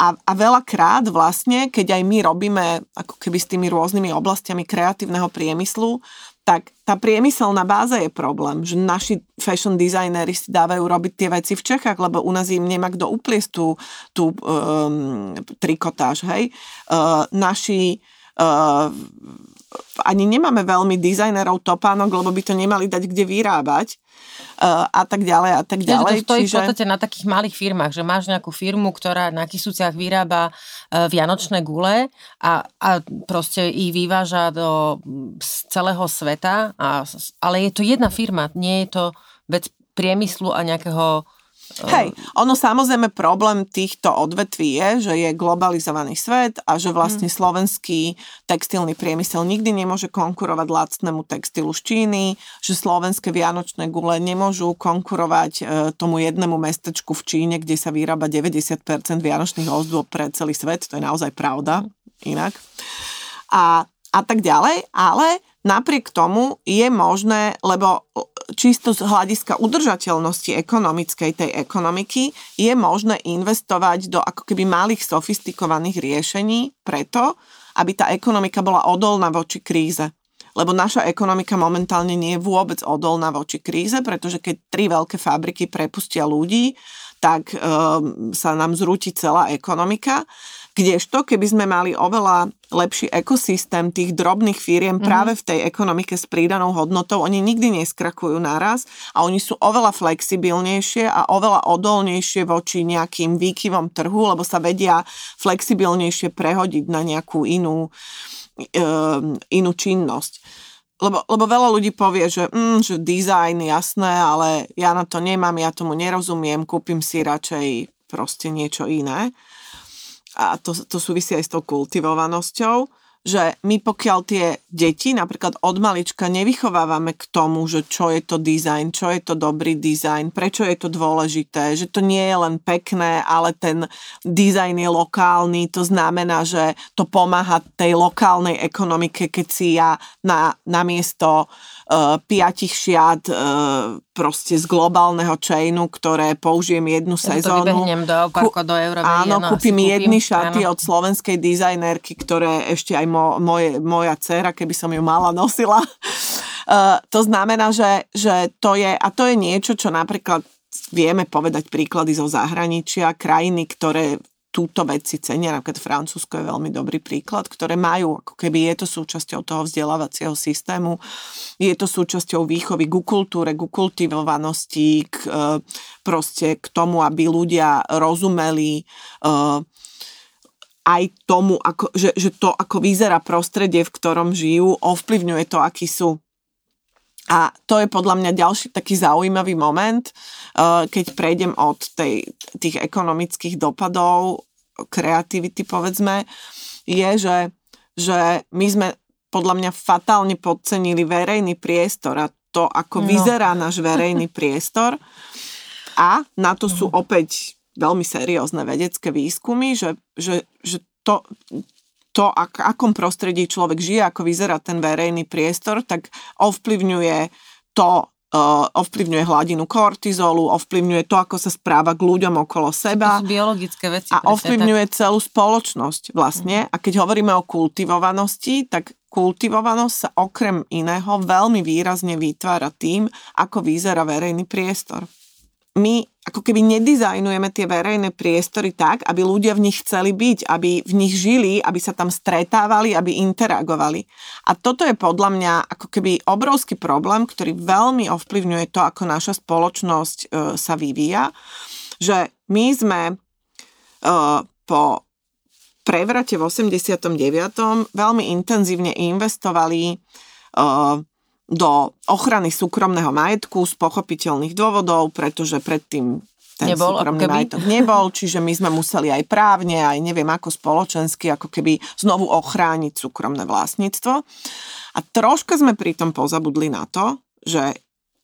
a, a veľakrát vlastne, keď aj my robíme ako keby s tými rôznymi oblastiami kreatívneho priemyslu, tak tá priemyselná báza je problém, že naši fashion designery si dávajú robiť tie veci v Čechách, lebo u nás im nemá kto upliesť tú, tú um, trikotáž, hej. Uh, naši uh, ani nemáme veľmi dizajnerov topánok, lebo by to nemali dať kde vyrábať uh, a tak ďalej a tak ďalej. Takže to stojí Čiže... v podstate na takých malých firmách, že máš nejakú firmu, ktorá na Kisúciach vyrába uh, vianočné gule a, a proste ich vyváža do celého sveta, a, ale je to jedna firma, nie je to vec priemyslu a nejakého Hej, ono samozrejme problém týchto odvetví je, že je globalizovaný svet a že vlastne mm. slovenský textilný priemysel nikdy nemôže konkurovať lacnému textilu z Číny, že slovenské vianočné gule nemôžu konkurovať e, tomu jednému mestečku v Číne, kde sa vyrába 90% vianočných ozdôb pre celý svet, to je naozaj pravda inak. A, a tak ďalej, ale napriek tomu je možné, lebo čisto z hľadiska udržateľnosti ekonomickej tej ekonomiky je možné investovať do ako keby malých sofistikovaných riešení preto, aby tá ekonomika bola odolná voči kríze. Lebo naša ekonomika momentálne nie je vôbec odolná voči kríze, pretože keď tri veľké fabriky prepustia ľudí, tak um, sa nám zrúti celá ekonomika. Kdežto, keby sme mali oveľa lepší ekosystém tých drobných firiem mm-hmm. práve v tej ekonomike s prídanou hodnotou, oni nikdy neskrakujú naraz a oni sú oveľa flexibilnejšie a oveľa odolnejšie voči nejakým výkyvom trhu, lebo sa vedia flexibilnejšie prehodiť na nejakú inú, e, inú činnosť. Lebo, lebo veľa ľudí povie, že, mm, že dizajn, jasné, ale ja na to nemám, ja tomu nerozumiem, kúpim si radšej proste niečo iné a to, to súvisí aj s tou kultivovanosťou, že my pokiaľ tie deti napríklad od malička nevychovávame k tomu, že čo je to dizajn, čo je to dobrý dizajn, prečo je to dôležité, že to nie je len pekné, ale ten dizajn je lokálny, to znamená, že to pomáha tej lokálnej ekonomike, keď si ja na, na miesto uh, piatich šiat uh, proste z globálneho chainu, ktoré použijem jednu ja sezónu. To do, ako do Európy. Áno, kúpim jedny šaty áno. od slovenskej dizajnerky, ktoré ešte aj mo, moje, moja dcera, keby som ju mala, nosila. Uh, to znamená, že, že to je, a to je niečo, čo napríklad vieme povedať príklady zo zahraničia, krajiny, ktoré túto vec si cenia, napríklad Francúzsko je veľmi dobrý príklad, ktoré majú, ako keby je to súčasťou toho vzdelávacieho systému, je to súčasťou výchovy ku kultúre, ku kultivovanosti, k, e, proste k tomu, aby ľudia rozumeli uh, aj tomu, ako, že, že to, ako vyzerá prostredie, v ktorom žijú, ovplyvňuje to, aký sú. A to je podľa mňa ďalší taký zaujímavý moment, uh, keď prejdem od tej, tých ekonomických dopadov, kreativity povedzme, je, že, že my sme podľa mňa fatálne podcenili verejný priestor a to, ako no. vyzerá náš verejný priestor. A na to sú opäť veľmi seriózne vedecké výskumy, že, že, že to, to, ak, akom prostredí človek žije, ako vyzerá ten verejný priestor, tak ovplyvňuje to, uh, ovplyvňuje hladinu kortizolu, ovplyvňuje to, ako sa správa k ľuďom okolo seba. To sú biologické veci. A ovplyvňuje tak... celú spoločnosť vlastne. A keď hovoríme o kultivovanosti, tak kultivovanosť sa okrem iného veľmi výrazne vytvára tým, ako vyzerá verejný priestor my ako keby nedizajnujeme tie verejné priestory tak, aby ľudia v nich chceli byť, aby v nich žili, aby sa tam stretávali, aby interagovali. A toto je podľa mňa ako keby obrovský problém, ktorý veľmi ovplyvňuje to, ako naša spoločnosť e, sa vyvíja. Že my sme e, po prevrate v 89. veľmi intenzívne investovali e, do ochrany súkromného majetku z pochopiteľných dôvodov, pretože predtým ten nebol, súkromný keby... majetok nebol, čiže my sme museli aj právne, aj neviem ako spoločensky, ako keby znovu ochrániť súkromné vlastníctvo. A troška sme pritom pozabudli na to, že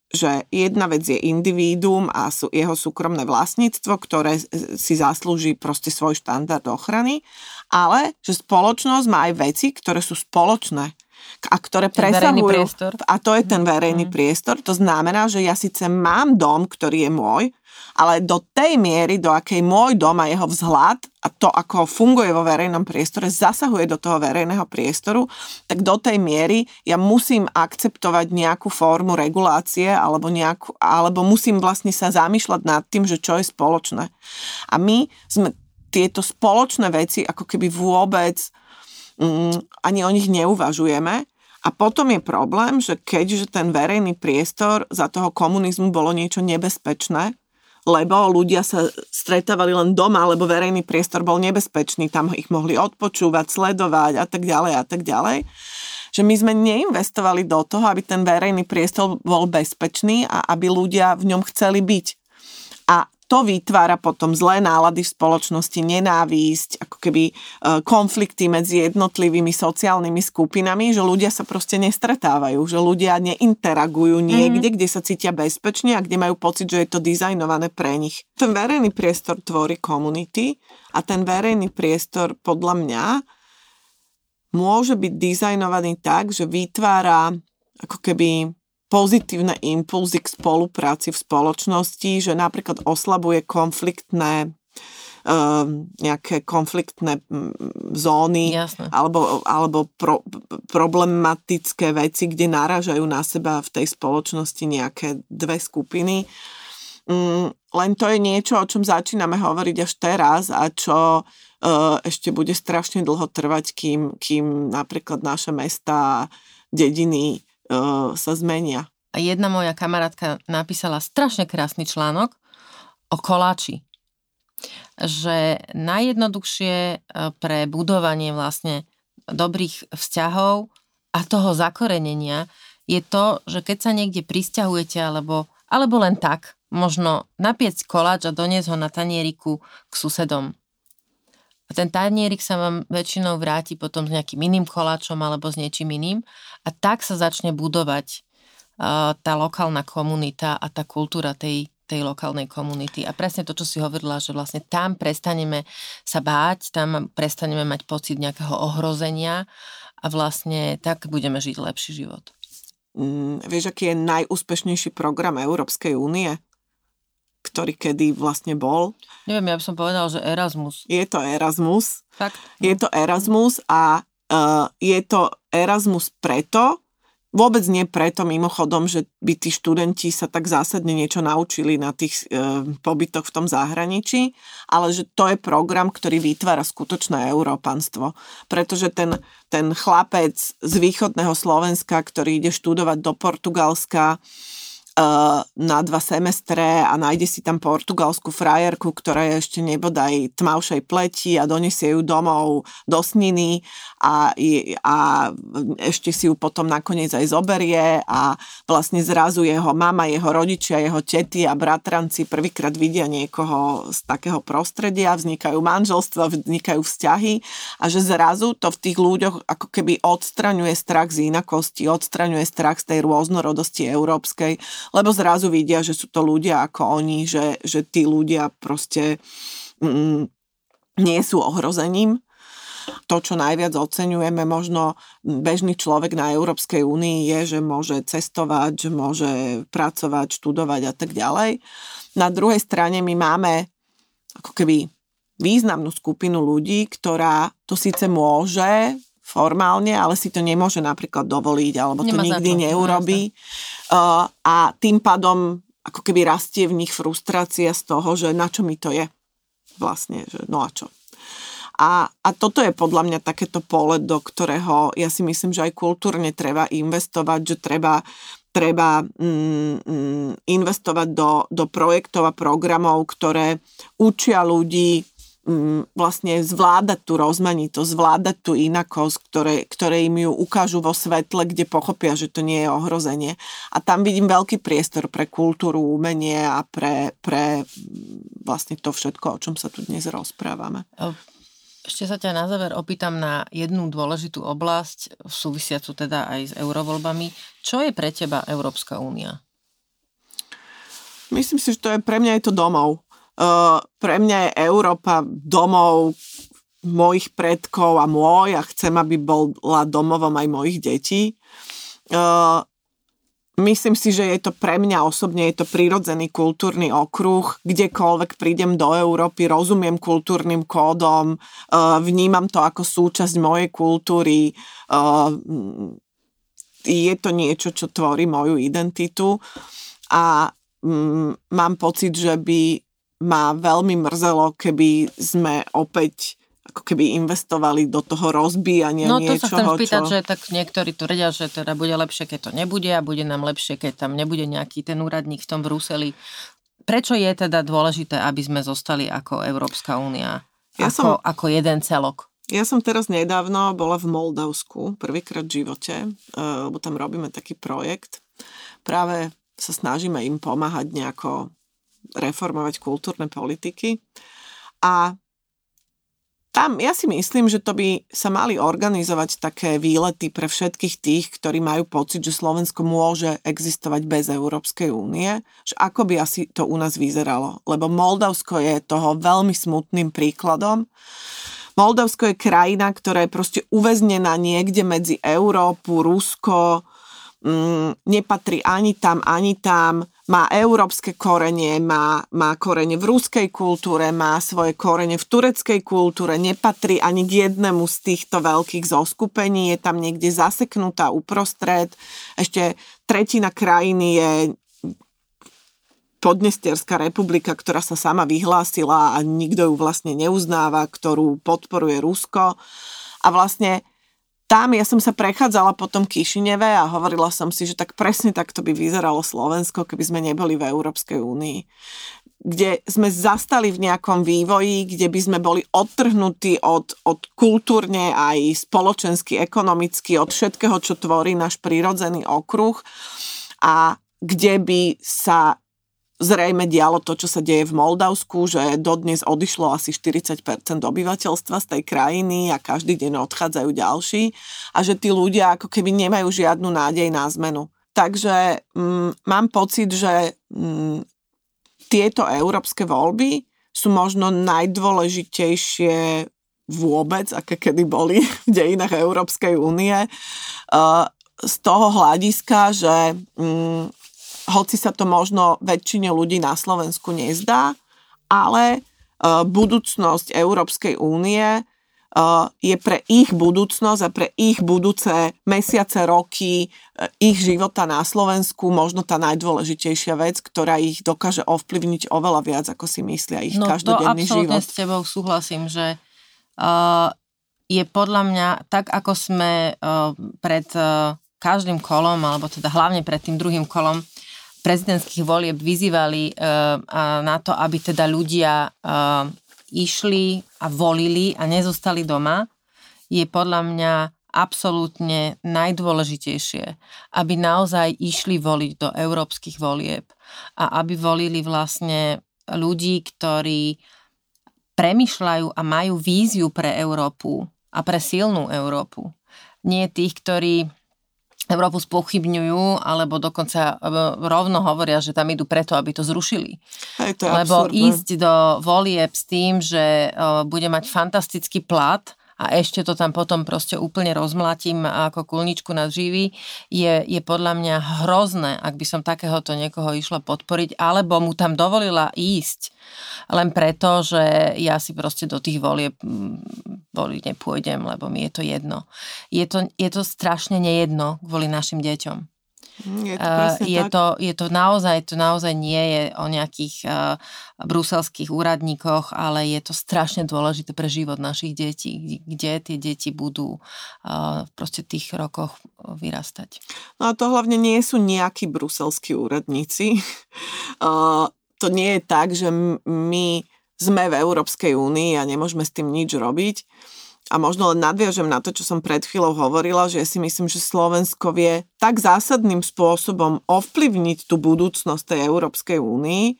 že jedna vec je individuum a sú jeho súkromné vlastníctvo, ktoré si zaslúži proste svoj štandard ochrany, ale že spoločnosť má aj veci, ktoré sú spoločné a ktoré ten presahujú. A to je ten verejný mm. priestor. To znamená, že ja síce mám dom, ktorý je môj, ale do tej miery, do akej môj dom a jeho vzhľad a to, ako funguje vo verejnom priestore, zasahuje do toho verejného priestoru, tak do tej miery ja musím akceptovať nejakú formu regulácie alebo, nejakú, alebo musím vlastne sa zamýšľať nad tým, že čo je spoločné. A my sme tieto spoločné veci ako keby vôbec mm, ani o nich neuvažujeme. A potom je problém, že keďže ten verejný priestor za toho komunizmu bolo niečo nebezpečné, lebo ľudia sa stretávali len doma, lebo verejný priestor bol nebezpečný, tam ich mohli odpočúvať, sledovať a tak ďalej a tak ďalej že my sme neinvestovali do toho, aby ten verejný priestor bol bezpečný a aby ľudia v ňom chceli byť. A to vytvára potom zlé nálady v spoločnosti, nenávisť, ako keby e, konflikty medzi jednotlivými sociálnymi skupinami, že ľudia sa proste nestretávajú, že ľudia neinteragujú niekde, mm. kde sa cítia bezpečne a kde majú pocit, že je to dizajnované pre nich. Ten verejný priestor tvorí komunity a ten verejný priestor podľa mňa môže byť dizajnovaný tak, že vytvára ako keby pozitívne impulzy k spolupráci v spoločnosti, že napríklad oslabuje konfliktné ehm, nejaké konfliktné zóny Jasne. alebo, alebo pro, problematické veci, kde naražajú na seba v tej spoločnosti nejaké dve skupiny. Mm, len to je niečo, o čom začíname hovoriť až teraz a čo uh, ešte bude strašne dlho trvať, kým, kým napríklad naše mesta, dediny uh, sa zmenia. Jedna moja kamarátka napísala strašne krásny článok o koláči. Že najjednoduchšie e, pre budovanie vlastne dobrých vzťahov a toho zakorenenia je to, že keď sa niekde pristahujete alebo, alebo len tak, možno napiec koláč a doniesť ho na tanieriku k susedom. A ten tanierik sa vám väčšinou vráti potom s nejakým iným koláčom alebo s niečím iným a tak sa začne budovať uh, tá lokálna komunita a tá kultúra tej, tej lokálnej komunity. A presne to, čo si hovorila, že vlastne tam prestaneme sa báť, tam prestaneme mať pocit nejakého ohrozenia a vlastne tak budeme žiť lepší život. Mm, vieš, aký je najúspešnejší program Európskej únie? Ktorý kedy vlastne bol. Neviem, ja by som povedal, že Erasmus. Je to Erasmus. Fakt? Je to Erasmus a uh, je to Erasmus preto, vôbec nie preto mimochodom, že by tí študenti sa tak zásadne niečo naučili na tých e, pobytoch v tom zahraničí, ale že to je program, ktorý vytvára skutočné európanstvo. Pretože ten, ten chlapec z východného Slovenska, ktorý ide študovať do Portugalska, na dva semestre a nájde si tam portugalskú frajerku, ktorá je ešte nebodaj tmavšej pleti a donesie ju domov do sniny a, a ešte si ju potom nakoniec aj zoberie a vlastne zrazu jeho mama, jeho rodičia, jeho tety a bratranci prvýkrát vidia niekoho z takého prostredia, vznikajú manželstva, vznikajú vzťahy a že zrazu to v tých ľuďoch ako keby odstraňuje strach z inakosti, odstraňuje strach z tej rôznorodosti európskej lebo zrazu vidia, že sú to ľudia ako oni, že, že tí ľudia proste mm, nie sú ohrozením. To, čo najviac oceňujeme, možno bežný človek na Európskej únii je, že môže cestovať, že môže pracovať, študovať a tak ďalej. Na druhej strane my máme ako keby významnú skupinu ľudí, ktorá to síce môže formálne, ale si to nemôže napríklad dovoliť, alebo Nemá to nikdy to, neurobí. Uh, a tým pádom ako keby rastie v nich frustrácia z toho, že na čo mi to je vlastne, že no a čo. A, a toto je podľa mňa takéto pole, do ktorého ja si myslím, že aj kultúrne treba investovať, že treba, treba mm, mm, investovať do, do projektov a programov, ktoré učia ľudí vlastne zvládať tú rozmanitosť, zvládať tú inakosť, ktoré, ktoré im ju ukážu vo svetle, kde pochopia, že to nie je ohrozenie. A tam vidím veľký priestor pre kultúru, umenie a pre, pre vlastne to všetko, o čom sa tu dnes rozprávame. Ešte sa ťa na záver opýtam na jednu dôležitú oblasť, súvisiacu teda aj s eurovoľbami. Čo je pre teba Európska únia? Myslím si, že to je pre mňa je to domov pre mňa je Európa domov mojich predkov a môj a chcem, aby bola domovom aj mojich detí. Uh, Myslím si, že je to pre mňa osobne, je to prirodzený kultúrny okruh, kdekoľvek prídem do Európy, rozumiem kultúrnym kódom, uh, vnímam to ako súčasť mojej kultúry, je to niečo, čo tvorí moju identitu. A um, mám pocit, že by ma veľmi mrzelo, keby sme opäť ako keby investovali do toho rozbíjania no, niečoho. No to sa chcem spýtať, čo... že tak niektorí tvrdia, že teda bude lepšie, keď to nebude a bude nám lepšie, keď tam nebude nejaký ten úradník v tom Bruseli. Prečo je teda dôležité, aby sme zostali ako Európska únia? Ja ako, som, ako jeden celok? Ja som teraz nedávno bola v Moldavsku, prvýkrát v živote, eh, lebo tam robíme taký projekt. Práve sa snažíme im pomáhať nejako reformovať kultúrne politiky. A tam ja si myslím, že to by sa mali organizovať také výlety pre všetkých tých, ktorí majú pocit, že Slovensko môže existovať bez Európskej únie, že ako by asi to u nás vyzeralo. Lebo Moldavsko je toho veľmi smutným príkladom. Moldavsko je krajina, ktorá je proste uväznená niekde medzi Európu, Rusko, mm, nepatrí ani tam, ani tam má európske korenie, má, má korene v ruskej kultúre, má svoje korene v tureckej kultúre, nepatrí ani k jednému z týchto veľkých zoskupení, je tam niekde zaseknutá uprostred. Ešte tretina krajiny je Podnestierská republika, ktorá sa sama vyhlásila a nikto ju vlastne neuznáva, ktorú podporuje Rusko. A vlastne tam ja som sa prechádzala po tom Kišineve a hovorila som si, že tak presne takto by vyzeralo Slovensko, keby sme neboli v Európskej únii. Kde sme zastali v nejakom vývoji, kde by sme boli odtrhnutí od, od kultúrne aj spoločensky, ekonomicky, od všetkého, čo tvorí náš prírodzený okruh a kde by sa zrejme dialo to, čo sa deje v Moldavsku, že dodnes odišlo asi 40% obyvateľstva z tej krajiny a každý deň odchádzajú ďalší a že tí ľudia ako keby nemajú žiadnu nádej na zmenu. Takže mm, mám pocit, že mm, tieto európske voľby sú možno najdôležitejšie vôbec, aké kedy boli v dejinách Európskej únie. Uh, z toho hľadiska, že mm, hoci sa to možno väčšine ľudí na Slovensku nezdá, ale e, budúcnosť Európskej únie e, je pre ich budúcnosť a pre ich budúce mesiace, roky, e, ich života na Slovensku možno tá najdôležitejšia vec, ktorá ich dokáže ovplyvniť oveľa viac, ako si myslia ich no, každodenný život. No to s tebou súhlasím, že uh, je podľa mňa tak, ako sme uh, pred uh, každým kolom, alebo teda hlavne pred tým druhým kolom prezidentských volieb vyzývali uh, na to, aby teda ľudia uh, išli a volili a nezostali doma, je podľa mňa absolútne najdôležitejšie, aby naozaj išli voliť do európskych volieb a aby volili vlastne ľudí, ktorí premyšľajú a majú víziu pre Európu a pre silnú Európu. Nie tých, ktorí Európu spochybňujú, alebo dokonca e, rovno hovoria, že tam idú preto, aby to zrušili. Hej, to Lebo absurdné. ísť do volieb s tým, že e, bude mať fantastický plat a ešte to tam potom proste úplne rozmlatím ako kulničku na živý, je, je podľa mňa hrozné, ak by som takéhoto niekoho išla podporiť, alebo mu tam dovolila ísť len preto, že ja si proste do tých volieb voliť nepôjdem, lebo mi je to jedno. Je to, je to strašne nejedno kvôli našim deťom. Je to, uh, je, to, je to naozaj, to naozaj nie je o nejakých uh, bruselských úradníkoch, ale je to strašne dôležité pre život našich detí, kde tie deti budú uh, v proste tých rokoch vyrastať. No a to hlavne nie sú nejakí bruselskí úradníci. To nie je tak, že my sme v Európskej únii a nemôžeme s tým nič robiť a možno len nadviažem na to, čo som pred chvíľou hovorila, že ja si myslím, že Slovensko vie tak zásadným spôsobom ovplyvniť tú budúcnosť tej Európskej únii,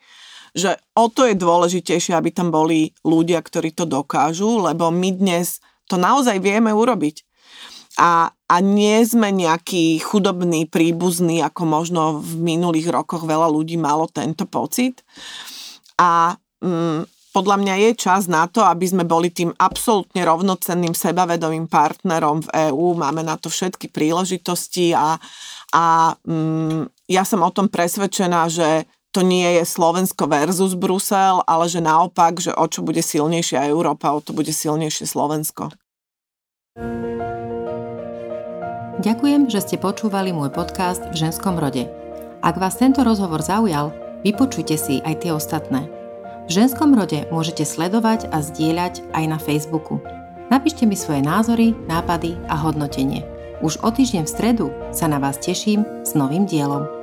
že o to je dôležitejšie, aby tam boli ľudia, ktorí to dokážu, lebo my dnes to naozaj vieme urobiť. A, a nie sme nejaký chudobný, príbuzný, ako možno v minulých rokoch veľa ľudí malo tento pocit. A mm, podľa mňa je čas na to, aby sme boli tým absolútne rovnocenným sebavedomým partnerom v EÚ. Máme na to všetky príležitosti a, a mm, ja som o tom presvedčená, že to nie je Slovensko versus Brusel, ale že naopak, že o čo bude silnejšia Európa, o to bude silnejšie Slovensko. Ďakujem, že ste počúvali môj podcast v ženskom rode. Ak vás tento rozhovor zaujal, vypočujte si aj tie ostatné. V ženskom rode môžete sledovať a zdieľať aj na Facebooku. Napíšte mi svoje názory, nápady a hodnotenie. Už o týždeň v stredu sa na vás teším s novým dielom.